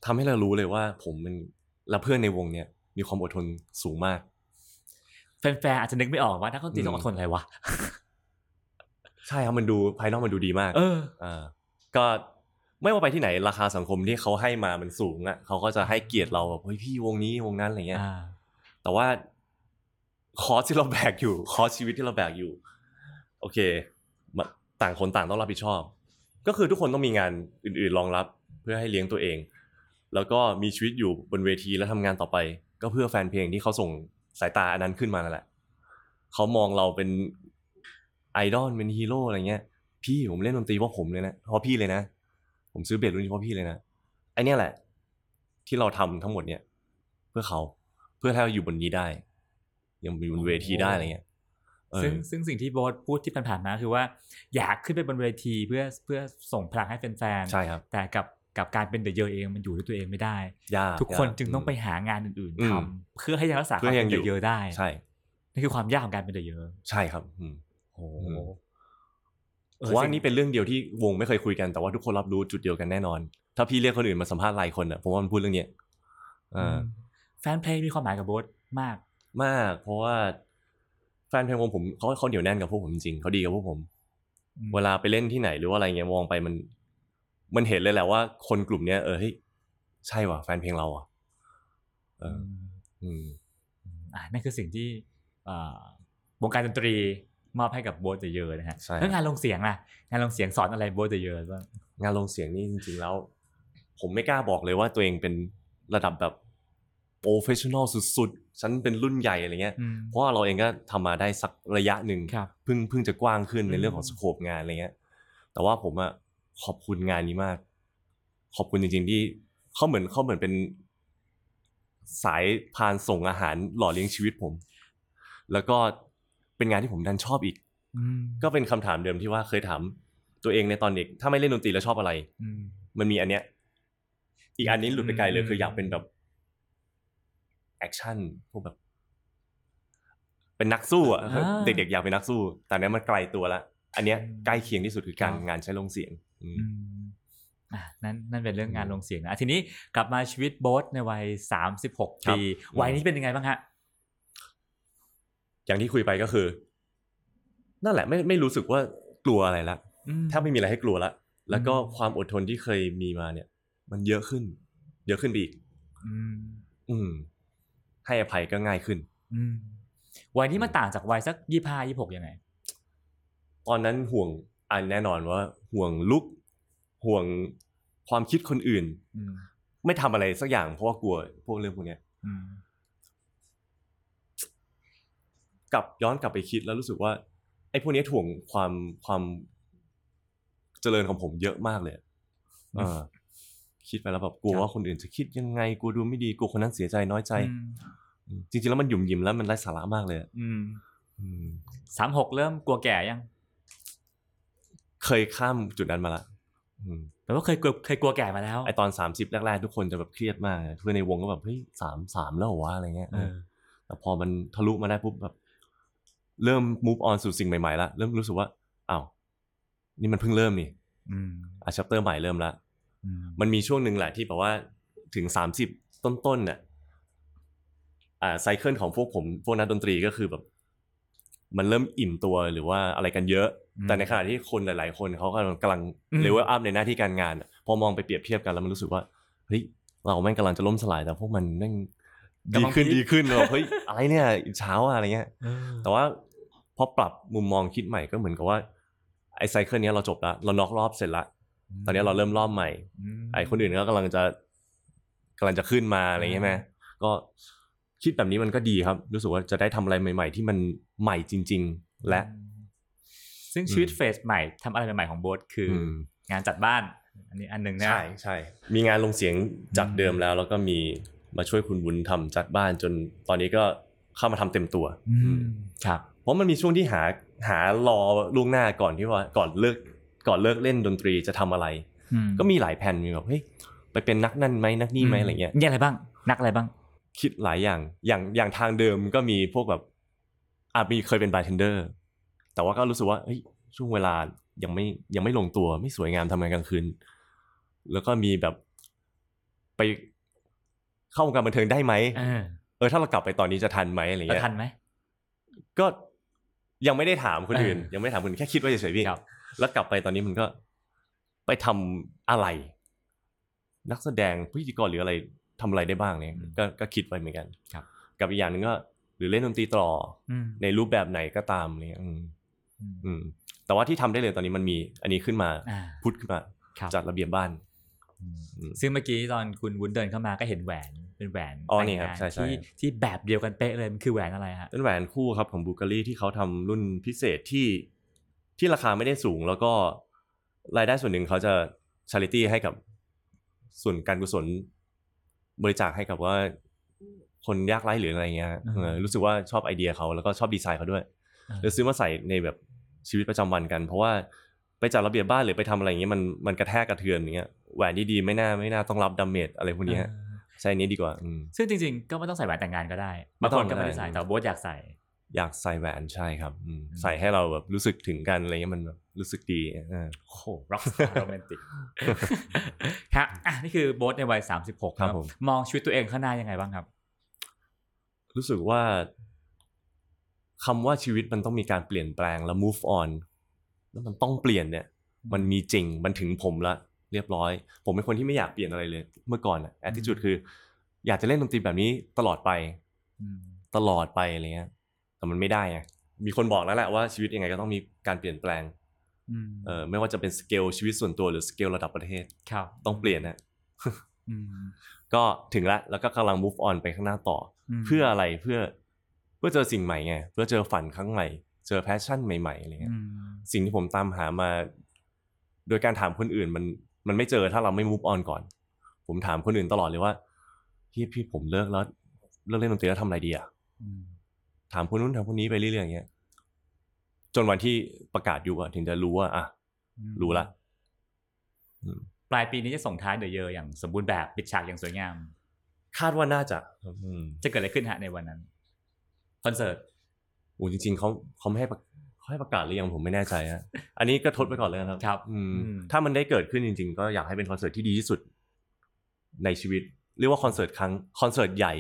ทำให้เรารู้เลยว่า ผมมันและเพื่อนในวงเนี่ย มีความอดทนสูงมาก แฟนๆอาจจะนึกไม่ออกว่านักดนตรีต้องอดทนอะไรวะ ใช่ครับมันดูภายนอกมันดูดีมาก เอออ่าก็ไม่ว่าไปที่ไหนราคาสังคมที่เขาให้มามันสูงอะเขาก็จะให้เกียรติเราแบบเฮ้ยพี่วงนี้วงนั้นอะไรเงี้ยอ่าแต่ว่าคอร์สที่เราแบกอยู่ คอร์สชีวิตที่เราแบกอยู่ โอเคมาต่างคนต่างต้องรับผิดชอบ ก็คือทุกคนต้องมีงานอื่นๆรองรับเพื่อให้เลี้ยงตัวเอง แล้วก็มีชีวิตอยู่บนเวทีแล้วทำงานต่อไป ก็เพื่อแฟนเพลงที่เขาส่ง สายตาอันนั้นขึ้นมานั่นแหละเขามองเราเป็นไอดอลเป็นฮีโร่อะไรเงี้ย พี่ผมเล่นดนตรีเพราะผมเลยนะเพราะพี่เลยนะ ผมซื้อเบสรุ่นนี้เพราะพี่เลยนะไอเนี้ยแหละ ที่เราทำทั้งหมดเนี่ย เพื่อเขาเพื่อให้เราอยู่บนนี้ได้ ยังอยู่บนเวทีได้อะไรเงี้ยเออซึ่งซึ่งสิ่งที่โบ๊ทพูดที่ผ่านๆมาคือว่า อยากขึ้นไปบนเวทีเพื่อเพื่อส่งพลังให้แฟนๆใช่ครับแต่กับ กับการเป็นเดอะเยอเองมันอยู่ด้วยตัวเองไม่ได้ ยากทุกคนยาจึงต้องไปหางานอื่นอืๆมทำเพื่อให้ยังรักษาคเพื่วามอให้เป็ยันงอยู่เดอะเยอได้ใช่นี่คือความยากของการเป็นเดอะเยอใช่ครับอืมโอ้อืมเอผอมว่าสิ่งนี่เป็นเรื่องเดียวที่วงไม่เคยคุยกันแต่ว่าทุกคนรับรู้จุดเดียวกันแน่นอน ถ้าพี่เรียกคนอื่นมาสัมภาษณ์รายคนอะผมว่ามันพูดเรื่องเนี้ยอ่าแฟนเพลงมีความหมายกับโบ๊ทมาก มาก เพราะว่าแฟนเพลงวงผมเขาเขาเหนียวแน่นกับพวกผมจริงๆเขาดีกับพวกผมอืมเวลาไปเล่นที่ไหนหรือว่าอะไรเงี้ยมองไปมัน มันเห็นเลยแหละว่า คนกลุ่มเนี้ยเออเฮ้ยใช่ว่ะแฟนเพลงเราอะเอออืมอ่านั่นคือสิ่งที่อ่าวงการดนตรีมอบให้กับโบ๊ทเดอะเยอนะฮะใช่แล้วงานลงเสียงล่ะงานลงเสียงสอนอะไรโบ๊ทเดอะเยอบ้างงานลงเสียงนี่จริงๆแล้ว ผมไม่กล้าบอกเลยว่าตัวเองเป็นระดับแบบ professional สุดๆ ฉันเป็นรุ่นใหญ่อะไรเงี้ยอืมเพราะว่าเราเองก็ทำมาได้สักระยะหนึ่งครับเพิ่งเพิ่งจะกว้างขึ้นในอืมเรื่องของ scope งานอะไรเงี้ย แต่ว่าผมอะ ขอบคุณงานนี้มาก ขอบคุณจริง ๆ ที่เขาเหมือนเขาเหมือนเป็นสายพานส่งอาหารหล่อเลี้ยงชีวิตผม แล้วก็เป็นงานที่ผมดันชอบอีกอืมก็เป็นคำถามเดิมที่ว่าเคยถามตัวเองในตอนเด็ก ถ้าไม่เล่นดนตรีแล้วชอบอะไรอืมมันมีอันเนี้ย อีกอันนี้หลุดไปไกลเลยอืมคืออยากเป็นแบบ action พวกแบบ เป็นนักสู้อะอ่าเด็กๆอยากเป็นนักสู้ แต่อันเนี้ยมันไกลตัวละอันเนี้ยอืมใกล้เคียงที่สุดคือการครับงานใช้ลงเสียงอืมอืมอะ นั่นนั่นเป็นเรื่องงานอืมลงเสียงนะทีนี้กลับมาชีวิตโบ๊ทในวัยสามสิบหกครับปีวัยนี้เป็นยังไงบ้างฮะอย่างที่คุยไปก็คือ นั่นแหละไม่ไม่รู้สึกว่ากลัวอะไรละอืมถ้าไม่มีอะไรให้กลัวละแล้วก็อืมความอดทนที่เคยมีมาเนี่ย มันเยอะขึ้น เยอะขึ้นไปอีกอืมอืมให้อภัยก็ง่ายขึ้นอืมวัยนี้มันต่างจากวัยสักยี่ห้ายี่หกยังไง ตอนนั้นห่วงอันแน่นอนว่า ห่วงลุกห่วงความคิดคนอื่นอืมไม่ทำอะไรสักอย่างเพราะว่ากลัว พวกเรื่องพวกเนี้ยอืมกลับย้อนกลับไปคิดแล้วรู้สึกว่า ไอ้พวกเนี้ยถ่วงความความเจริญของผมเยอะมากเลยเออคิดไปแล้วแบบกลัวว่าคนอื่นจะคิดยังไงกลัวดูไม่ดีกลัวคนนั้นเสียใจน้อยใจอืมอืมจริงๆแล้วมันหยุ่มยิ้มแล้วมันไร้สาระมากเลยอะอืมอืมสามหกเริ่มกลัวแก่ยัง เคยข้ามจุดนั้นมาละอืมแปลว่าเคยกลัวเคยกลัวแก่มาแล้วไอตอนสามสิบแรกๆ ทุกคนจะแบบเครียดมากเพื่อนในวงก็แบบเฮ้ยสามสามแล้วเหรอวะอะไรเงี้ยเออแต่พอมันทะลุมาได้ปุ๊บแบบ เริ่ม move on สู่สิ่งใหม่ๆละเริ่มรู้สึกว่าอ้าวนี่มันเพิ่งเริ่มนี่อืมอะ chapter ใหม่เริ่มละอืมมันมีช่วงหนึ่งแหละที่แบบว่าถึงสามสิบต้นๆเนี่ยอ่าไซเคิลของพวกผมพวกนักดนตรีก็คือแบบ มันเริ่มอิ่มตัวหรือว่าอะไรกันเยอะ แต่ในขณะที่คนหลาย ๆ คนเขากำลังกำลัง level up ในหน้าที่การงานอะพอมองไปเปรียบเทียบกันแล้วมันรู้สึกว่าเฮ้ยเราแม่งกำลังจะล่มสลายแต่พวกมันแม่งดีขึ้นดีขึ้นแบบเฮ้ยอะไรเนี่ยอิจฉาว่ะอะไรเงี้ยเออแต่ว่าพอปรับมุมมองคิดใหม่ก็เหมือนกับว่าไอ้ cycle เนี้ยเราจบละเราน็อกรอบเสร็จละตอนนี้เราเริ่มรอบใหม่มไอ้คนอื่นก็กำลังจะกำลังจะขึ้นมาอะไรอย่างเงี้ยไหมก็ คิดแบบนี้มันก็ดีครับ รู้สึกว่าจะได้ทำอะไรใหม่ ๆ ที่มันใหม่จริง ๆ และ ซึ่งชีวิตเฟสใหม่ทำอะไรใหม่ๆของโบ๊ทคืออมงานจัดบ้าน อันนี้อันหนึ่งนะใช่ใช่มีงานลงเสียงจากอืมเดิมแล้ว แล้วก็มีมาช่วยคุณวุ้นทำจัดบ้านจนตอนนี้ก็เข้ามาทำเต็มตัวอือืมมครับเพราะมันมีช่วงที่หาหารอล่วงหน้าก่อนที่ว่าก่อนเลิกก่อนเลิกเล่นดนตรีจะทำอะไรอืมก็มีหลายแผนมีแบบเฮ้ยไปเป็นนักนั่นไหมนักนี่ไหมอะไรเงี้ยมีอะไรบ้างนักอะไรบ้าง คิดหลายอย่าง อย่างอย่างทางเดิมก็มีพวกแบบอาจมีเคยเป็นบาร์เทนเดอร์แต่ว่าก็รู้สึกว่าเฮ้ยช่วงเวลายังไม่ยังไม่ลงตัวไม่สวยงามทำงานกลางคืน แล้วก็มีแบบไปเข้าวงการบันเทิงได้ไหมเออเออถ้าเรากลับไปตอนนี้จะทันไหมอะไรแล้วเงี้ยทันไหมก็ยังไม่ได้ถามคนอื่นเออยังไม่ได้ถามคนอื่นแค่คิดว่าเฉยๆพี่ครับแล้วกลับไปตอนนี้มันก็ไปทำอะไร นักแสดงพิธีกรหรืออะไร ทำอะไรได้บ้างเนี่ยก็ก็คิดไว้เหมือนกันครับ กับอีกอย่างหนึ่งก็ หรือเล่นดนตรีต่ออืมในรูปแบบไหนก็ตามเนี่ยอืมอืมอืมแต่ว่าที่ทำได้เลยตอนนี้มันมี อันนี้ขึ้นมาอ่าพุทธขึ้นมาครับจัดระเบียบบ้านอืมอืมซึ่งเมื่อกี้ตอนคุณวุ้นเดินเข้ามาก็เห็นแหวนเป็นแหวนอ๋อแต่งนี่ครับงานใช่ใช่ที่ที่แบบเดียวกันเป๊ะเลยมันคือแหวนอะไรฮะเป็นแหวนคู่ครับของบูการีที่เขาทำรุ่นพิเศษที่ที่ราคาไม่ได้สูงแล้วก็รายได้ส่วนหนึ่งเขาจะ charity ให้กับส่วนการกุศล บริจาคให้กับว่า คนยากไร้หรืออะไรเงี้ยอืมเออรู้สึกว่าชอบไอเดียเขาแล้วก็ชอบดีไซน์เขาด้วยอ่าเลยซื้อมาใส่ในแบบชีวิตประจำวันกัน เพราะว่าไปจัดระเบียบบ้านหรือไปทำอะไรอย่างเงี้ยมันมันกระแทกกระเทือนอย่างเงี้ยแหวนดีๆไม่น่าไม่น่าต้องรับ damage อะไรพวกเนี้ยอ่าใช้อันนี้ดีกว่าอืมซึ่งจริงๆ ก็ไม่ต้องใส่แหวนแต่งงานก็ได้ไม่บางต้คองนก็ไม่ได้ก็ได้ใส่แต่โบ๊ทอยากใส่ อยากใส่แหวนใช่ครับอืมอืมใส่ให้เราแบบรู้สึกถึงกันอะไรเงี้ยมันแบบรู้สึกดีเออโอ้โหร็อกสตาร์โรแมนติกครับอะนี่คือโบ๊ทในวัย 36 ครับผมมองชีวิตตัวเองข้างหน้ายังไงบ้างครับ รู้สึกว่าคำว่าชีวิตมันต้องมีการเปลี่ยนแปลงแล้ว move on แล้วมันต้องเปลี่ยนเนี่ย มันมีจริงมันถึงผมละเรียบร้อย ผมเป็นคนที่ไม่อยากเปลี่ยนอะไรเลย เมื่อก่อนอะ attitude คือ อยากจะเล่นดนตรีแบบนี้ตลอดไปอืมตลอดไปอะไรเงี้ย แต่มันไม่ได้ไงมีคนบอกแล้วแหละว่าชีวิตยังไงก็ต้องมีการเปลี่ยนแปลงอืมเออไม่ว่าจะเป็นสเกลชีวิตส่วนตัวหรือสเกลระดับประเทศครับต้องเปลี่ยนนะอืมก็ถึงละแล้วก็กำลัง move on ไปข้างหน้าต่ออมเพื่ออะไรเพื่อเพื่อเจอสิ่งใหม่ไงเพื่อเจอฝันครั้งใหม่ เจอ passion ใหม่ๆอะไรเงี้ยอืมสิ่งที่ผมตามหามา โดยการถามคนอื่นมันมันไม่เจอถ้าเราไม่ move on ก่อน ผมถามคนอื่นตลอดเลยว่าพี่พี่ผมเลิกแล้วเลิกเล่นดนตรีแล้วทำอะไรดีอะอืม ถามคนนู้นถามคนนี้ไปเรื่อยๆอย่างเงี้ยจนวันที่ประกาศอยู่อะถึงจะรู้ว่าอะรู้ละปลายปีนี้จะส่งท้ายเดอะเยออย่างสมบูรณ์แบบปิดฉากอย่างสวยงาม คาดว่าน่าจะอืมจะเกิดอะไรขึ้นฮะในวันนั้นคอนเสิร์ตโอ้จริง ๆเขาเขาไม่ให้ประเขาให้ประกาศหรือยังผมไม่แน่ใจฮะอันนี้ก็ทดไปก่อนเลยนะครับครับอืมอืมถ้ามันได้เกิดขึ้นจริง ๆ ก็อยากให้เป็นคอนเสิร์ตที่ดีที่สุดในชีวิต เรียกว่าคอนเสิร์ตครั้งคอนเสิร์ตใหญ่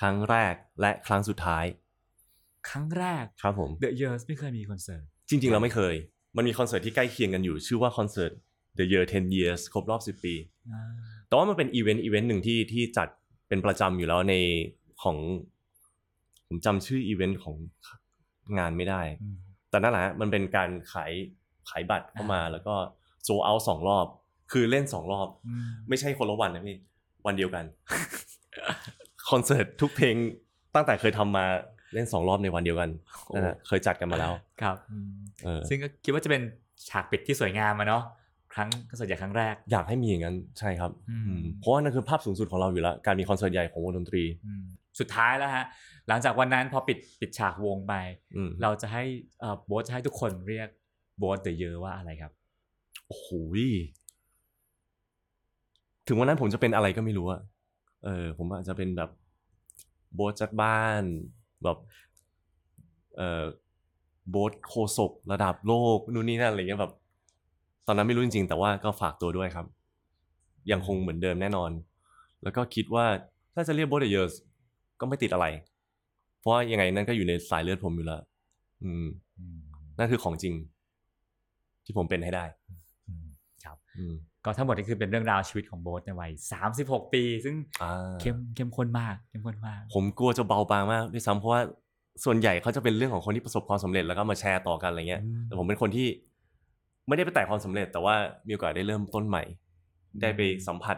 ครั้งแรกและครั้งสุดท้าย ครั้งแรกครับผมเดอะเยอไม่เคยมีคอนเสิร์ต จริงๆ เราไม่เคย มันมีคอนเสิร์ตที่ใกล้เคียงกันอยู่ ชื่อว่าคอนเสิร์ต The Yers 10 Years ครบรอบ 10 ปี แต่ว่ามันเป็นอีเวนต์อีเวนต์หนึ่งที่ที่จัดเป็นประจำอยู่แล้วในของผมจำชื่ออีเวนต์ของงานไม่ได้ แต่นั่นแหละฮะมันเป็นการขายขายบัตรเข้ามาแล้วก็โซเอาสองรอบ คือเล่นสองรอบ ไม่ใช่คนละวันนะพี่ วันเดียวกัน คอนเสิร์ตทุกเพลงตั้งแต่เคยทำมา เล่นสองรอบในวันเดียวกันนั่นแหละเคยจัดกันมาแล้วครับเออซึ่งก็คิดว่าจะเป็นฉากปิดที่สวยงามมาเนาะครั้งคอนเสิร์ตใหญ่ครั้งแรกอยากให้มีอย่างนั้นใช่ครับอืมอืมเพราะว่านั่นคือภาพสูงสุดของเราอยู่แล้วการมีคอนเสิร์ตใหญ่ของวงดนตรีสุดท้ายแล้วฮะหลังจากวันนั้นพอปิดปิดฉากวงไปอืมเราจะให้เอ่อโบสจะให้ทุกคนเรียกโบสเดอะเยอว่าอะไรครับโอ้โหยถึงวันนั้นผมจะเป็นอะไรก็ไม่รู้อะเออ ผมอาจจะเป็นแบบโบสจากบ้าน แบบเอ่อโบสโคศกระดับโลกนู่นนี่นั่นอะไรเงี้ยแบบ ตอนนั้นไม่รู้จริงๆ แต่ว่าก็ฝากตัวด้วยครับ ยังคงเหมือนเดิมแน่นอน แล้วก็คิดว่าถ้าจะเรียกโบสเดอะเยอร์ก็ไม่ติดอะไร เพราะว่ายังไงนั่นก็อยู่ในสายเลือดผมอยู่แล้ว อืม นั่นคือของจริง ที่ผมเป็นให้ได้ ครับ อืม ก็ทั้งหมดนี่คือเป็นเรื่องราวชีวิตของโบสในวัย 36 ปี ซึ่งอ่าเข้มเข้มข้นมากเข้มข้นมาก ผมกลัวจะเบาบางมากด้วยซ้ำเพราะว่าส่วนใหญ่เขาจะเป็นเรื่องของคนที่ประสบความสำเร็จแล้วก็มาแชร์ต่อกันอะไรเงี้ยอืมแต่ผมเป็นคนที่ไม่ได้ไปแตะความสำเร็จ แต่ว่ามีโอกาสได้เริ่มต้นใหม่ ได้ไปสัมผัส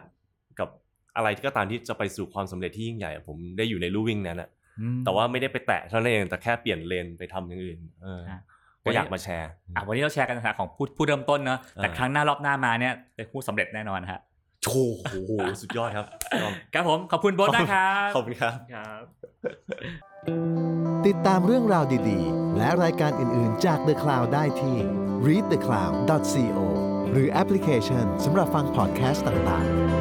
กับอะไรที่ก็ตามที่จะไปสู่ความสำเร็จที่ยิ่งใหญ่อะผมได้อยู่ในลู่วิ่งนั้นอะอืมแต่ว่าไม่ได้ไปแตะเท่านั้นเองแต่แค่เปลี่ยนเลนไปทำอย่างอื่นเออฮะ ก็อยากมาแชร์อะวันนี้เราแชร์กันในฐานะของผู้ผู้เริ่มต้นเนอะแต่อ่าครั้งหน้ารอบหน้ามาเนี่ยเป็นผู้สำเร็จแน่นอนฮะโอ้โหสุดยอดครับครับผมขอบคุณโบสนะครับขอบคุณครับครับ ติดตามเรื่องราวดีๆ และรายการอื่นๆจาก The Cloud ได้ที่ readthecloud.co หรือแอปพลิเคชันสำหรับฟังพอดแคสต์ต่างๆ